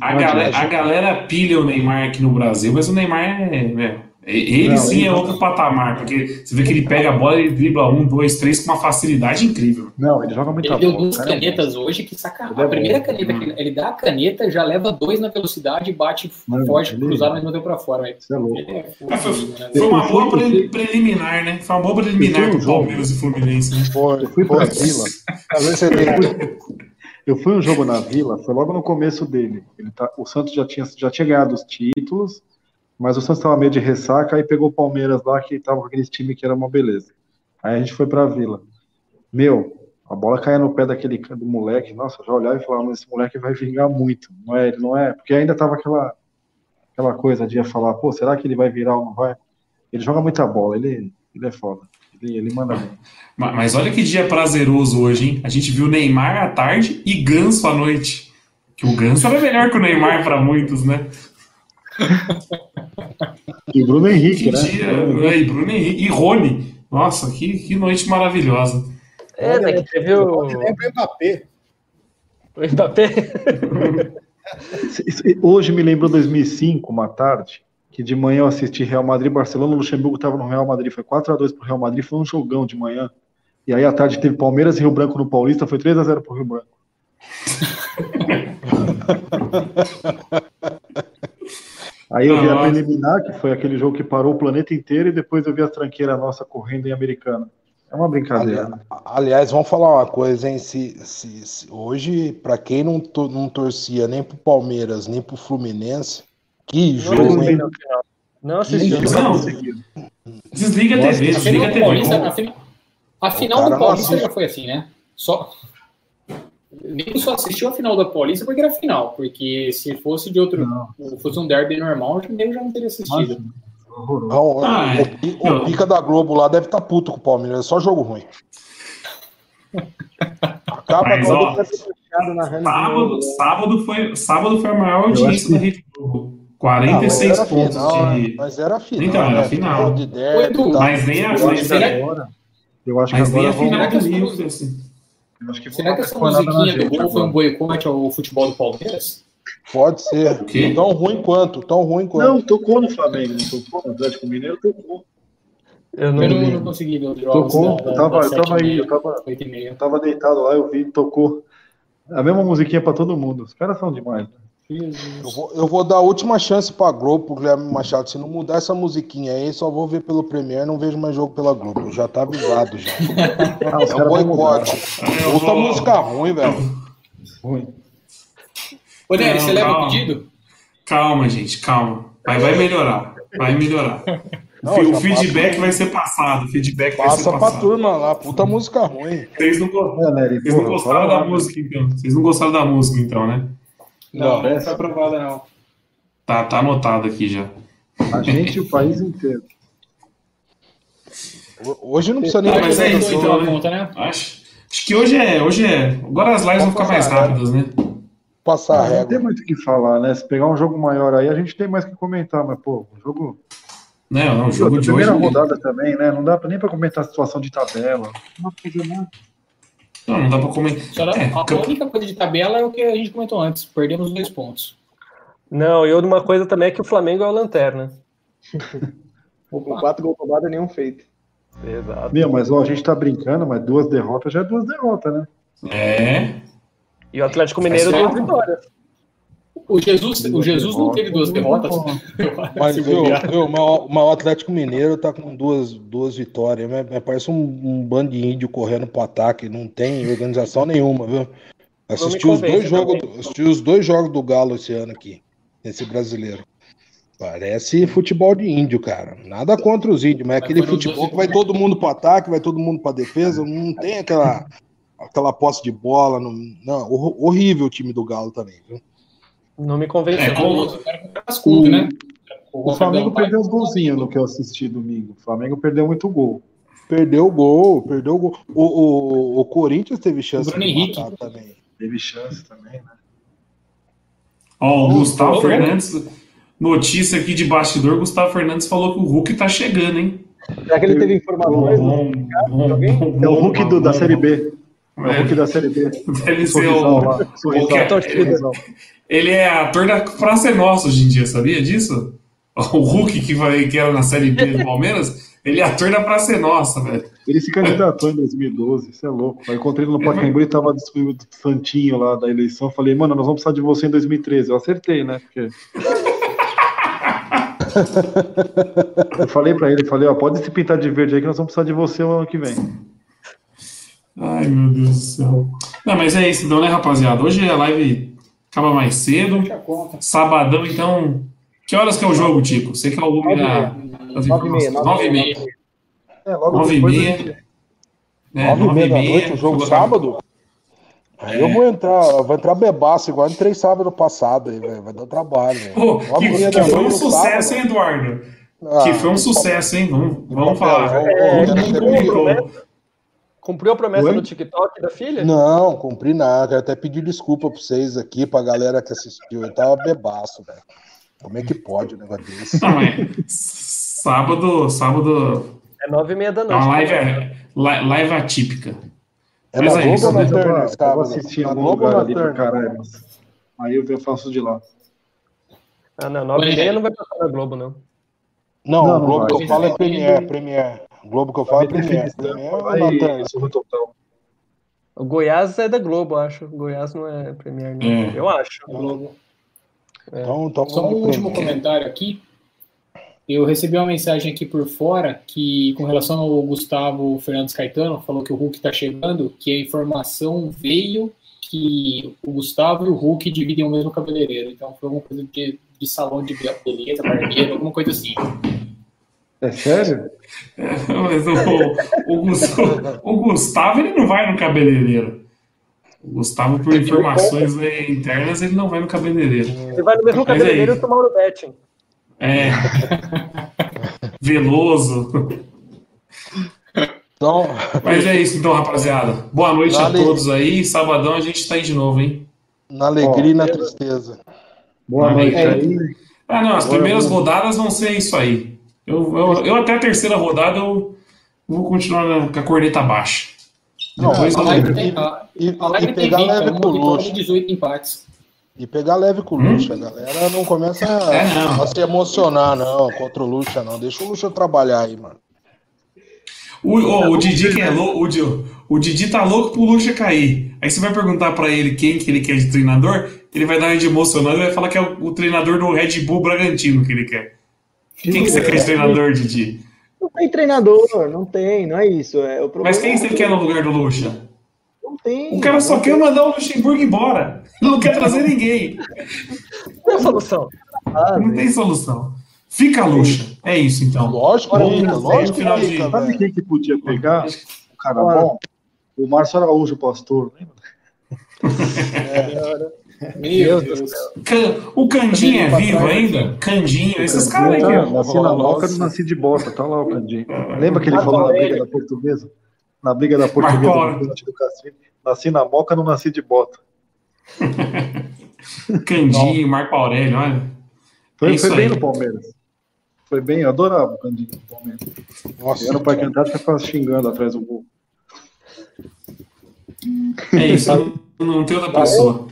a, galera, a galera pilha o Neymar aqui no Brasil, mas o Neymar é. Ele não, sim é outro patamar, porque você vê que ele pega a bola e dribla um, dois, três com uma facilidade incrível. Não, ele joga muito Ele deu duas canetas hoje que sacanagem. A primeira caneta, hum. ele dá a caneta, já leva dois na velocidade, bate mano, forte, ele... cruzado, mas não deu pra fora. Isso é louco. É, foi, foi, né? foi, uma boa pre preliminar, né? Foi uma boa preliminar pro Palmeiras e Fluminense. Né? Foi, eu fui pra Vila. Eu fui um jogo na Vila, foi logo no começo dele. Ele tá, o Santos já tinha, já tinha ganhado os títulos, mas o Santos estava meio de ressaca, aí pegou o Palmeiras lá, que estava com aquele time que era uma beleza. Aí a gente foi para a Vila. Meu, a bola caía no pé daquele do moleque, nossa, já olhava e falava, mas esse moleque vai vingar muito, não é? Ele não é, porque ainda tava aquela aquela coisa de falar, pô, será que ele vai virar ou não vai? Ele joga muita bola, ele, ele é foda. Ele, ele manda bem. Mas, mas olha que dia prazeroso hoje, hein? A gente viu Neymar à tarde e Ganso à noite. Que o Ganso era melhor que o Neymar para muitos, né? e Bruno Henrique, né? Dia, é, e Bruno Henrique. E Rony. Nossa, que, que noite maravilhosa. É, né, que teve o... o Mbappé. O Mbappé? Hoje me lembrou 2005, uma tarde, que de manhã eu assisti Real Madrid Barcelona, o Luxemburgo estava no Real Madrid, foi 4 a 2 pro Real Madrid, foi um jogão de manhã. E aí à tarde teve Palmeiras e Rio Branco no Paulista, foi 3 a 0 pro Rio Branco. Aí eu vi a preliminar, que foi aquele jogo que parou o planeta inteiro, e depois eu vi a tranqueira nossa correndo em Americana. É uma brincadeira. Ali, aliás, vamos falar uma coisa, hein? Se, se, se hoje, para quem não, to, não torcia nem pro Palmeiras, nem pro Fluminense, que não jogo, hein? Não assisti. Não. Desliga a TV, desliga a TV. A final do Paulista já foi assim, né? Só, nem só assistiu a final da Paulista porque era final, porque se fosse de outro, não. fosse um derby normal, eu já não teria assistido. Não, ah, o, o, Pica da Globo lá deve estar tá puto com o Palmeiras, é só jogo ruim. Acaba Mas, ó, sábado, sábado, foi, sábado foi a maior audiência da Rede Globo. 46 não, pontos final, de. Mas era final. Então, era né? final. De derby, mas nem a. Que agora. Eu acho que mas agora nem a final do Rio, assim. Acho que Será que essa musiquinha do gol foi um boicote ao futebol do Palmeiras? Pode ser. Tão ruim quanto, tão ruim quanto. Não, tocou no Flamengo, não tocou no Atlético Mineiro, tocou. Eu não, eu não, não consegui ver os jogos. Tocou, da, eu, tava, eu tava aí, eu tava, eu tava deitado lá, eu vi, tocou. A mesma musiquinha pra todo mundo. Os caras são demais. Né? Eu vou, eu vou, dar a última chance pra Globo, pro Guilherme Machado. Se não mudar essa musiquinha aí, só vou ver pelo Premier, não vejo mais jogo pela Globo. Já tá avisado já. Ah, é um boicote. Puta música ruim, velho. Ruim. Ô, Nery, você leva o pedido? Calma, gente, calma. Vai, vai melhorar. Vai melhorar. Não, o feedback passa- vai ser passado. O feedback vai ser Passa pra passado. turma lá, puta música ruim. Vocês não, go- É, Nery, vocês não gostaram da lá, música, então. Vocês não gostaram da música, então, né? Não, Não. não foi aprovada, não. Tá, tá anotado aqui já. A gente e o país inteiro. Ho- Hoje não precisa nem Ah, mas é isso, então, a né? conta, né? Acho, acho que hoje é, hoje é. Agora as lives vão ficar mais rápidas, né? passar a Ah, não tem régua. muito o que falar, né? Se pegar um jogo maior aí, a gente tem mais o que comentar, mas, pô, o jogo. Não, não, o jogo de hoje. primeira rodada também, né? Não dá nem pra comentar a situação de tabela. Não dá pra fazer nada. Não, não dá pra comentar. É, a camp- única coisa de tabela é o que a gente comentou antes. Perdemos dois pontos. Não, e uma coisa também é que o Flamengo é o lanterna. Com quatro gols roubados e nenhum feito. Exato. Meu, mas ó, a gente tá brincando, mas duas derrotas já é duas derrotas, né? É. E o Atlético Mineiro duas só- vitórias. O Jesus, o Jesus não teve duas derrotas. Mas viu, viu, o- mas o Atlético Mineiro tá com duas, duas vitórias. Mas, mas parece um, um bando de índio correndo pro ataque. Não tem organização nenhuma, viu? Assisti os, dois jogos, assisti os dois jogos do Galo esse ano aqui, esse brasileiro. Parece futebol de índio, cara. Nada contra os índios, mas é Mas aquele futebol que vai todo mundo pro ataque, vai todo mundo pra defesa. Não tem aquela, aquela posse de bola. Não, não, hor- horrível o time do Galo também, viu? Não me convenceu. É, como- Cascudo, né? O Flamengo perdeu os golzinhos no que eu assisti domingo. O Flamengo perdeu muito gol. Perdeu o gol, perdeu o gol. O, o, o Corinthians teve chance O Bruno de Henrique. também. Teve chance também, né? Ó, o Gustavo Fernandes. Notícia aqui de bastidor: Gustavo Fernandes falou que o Hulk tá chegando, hein? Será que ele teve informações? Bom, bom, bom, É o Hulk do- da bom. Série B. É o Hulk da Série B. deve ser o. lá. É-. Ele é ator da Praça é Nossa hoje em dia, sabia disso? O Hulk que, vai, que era na Série B do Palmeiras, ele é ator da Praça é Nossa, velho. Ele se candidatou em 2012, isso é louco. Eu encontrei ele no Pacaembu e tava distribuindo o santinho lá da eleição. Falei, mano, nós vamos precisar de você em 2013. Eu acertei, né? Porque... eu falei pra ele, falei, ó, pode se pintar de verde aí que nós vamos precisar de você o ano que vem. Ai, meu Deus do céu. Não, mas é isso então, né, rapaziada? Hoje a live acaba mais cedo. Conta. Sabadão, então. Que horas que é o jogo, Tico? Você que é o lume da. das Nove e meia, informações. nove Nove e e meia. meia. É, logo Nove e meia. É, Nove e nove meia e o jogo sábado. Aí eu É. vou entrar, eu vou entrar bebaço, igual entrei sábado passado aí, velho. Vai dar trabalho. Pô, Nove e que, meia que da foi um sucesso, sábado. hein, Eduardo? Ah, que foi um sucesso, hein? Vamos, vamos papel, falar. é, é, é. Cumpriu a promessa Oi? no TikTok da filha? Não, cumpri nada. Quero até pedir desculpa pra vocês aqui, pra galera que assistiu. Eu tava bebaço, velho. Como é que pode um negócio desse? Não, é. Sábado, sábado. É nove e meia da É noite. uma live, li- live atípica. É Mas na é Globo ou na né? Eu vou, Turner, eu vou assistir Na Globo ou na Turner? caralho. Aí eu eu faço de lá. Ah, não, nove e meia não vai passar na Globo, não. Não, Não, o não Globo que eu falo é Premiere, Premiere. O Globo que eu falo é na Aí, Turner? isso total. O Goiás é da Globo, eu acho. O Goiás não é Premier, não. É. Eu acho. Globo. Então, então Só um último Premiere. comentário aqui. Eu recebi uma mensagem aqui por fora que, com relação ao Gustavo Fernandes Caetano, falou que o Hulk está chegando, que a informação veio que o Gustavo e o Hulk dividem o mesmo cabeleireiro. Então foi alguma coisa de, de salão de beleza, barbeiro, alguma coisa assim. É sério? Mas o, o Gustavo, o Gustavo, ele não vai no cabeleireiro. O Gustavo, por informações eh, internas, ele não vai no cabeleireiro. Ele vai no mesmo Mas é cabeleireiro e tomar o betting. É. Veloso. Então, Mas é isso então, rapaziada. Boa noite a Valeu. todos aí. Sabadão a gente tá aí de novo, hein? na alegria e na tristeza. Boa Amém. noite aí. Ah, não, as Agora primeiras vamos- rodadas vão ser isso aí. Eu, eu, eu até a terceira rodada eu vou continuar na- com a corneta baixa. Não, Depois a tem, E, a Alegre e tem pegar 20, leve com luxo. e 18 empates. E pegar leve com o Lucha. A galera não começa a, É, não. a se emocionar, não, contra o Lucha, não. Deixa o Lucha trabalhar aí, mano. O, o, o Didi que é louco, o, o Didi tá louco pro Lucha cair. Aí você vai perguntar pra ele quem que ele quer de treinador, ele vai dar uma de emocionado e vai falar que é o, o treinador do Red Bull Bragantino que ele quer. Quem que você quer de treinador, Didi? Não tem treinador, não tem, não é isso. É, o problema Mas quem você quer no lugar do Lucha? Não tem. O cara só não quer tem. mandar o Luxemburgo embora. Não quer trazer ninguém. Qual a solução? Ah, não tem solução. Fica luxa. É isso, então. Lógico, fica, lógico que fica. Sabe quem que podia pegar? O cara bom? O Márcio Araújo, pastor, lembra? Meu Deus. O Candinho é vivo ainda? Candinho, esses caras aí. Tá, nasci na moca, não nasci de bosta, tá lá o Candinho. Lembra que ele falou na briga da portuguesa? Na briga da portuguesa do Castrinho? Nasci na moca, não nasci de bota. Candinho, Marco Aurélio, olha. Foi, é foi bem no Palmeiras. Foi bem, eu adorava o Candinho no Palmeiras. Nossa. Era Parque Antártico ficava xingando atrás do gol. É isso, não tem outra pessoa.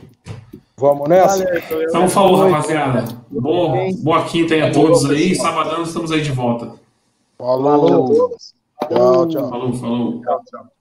Vamos nessa? Então falou, rapaziada. Boa, boa quinta aí a todos aí. Sabadão estamos aí de volta. Falou. Tchau, tchau. Falou, falou. Tchau, tchau.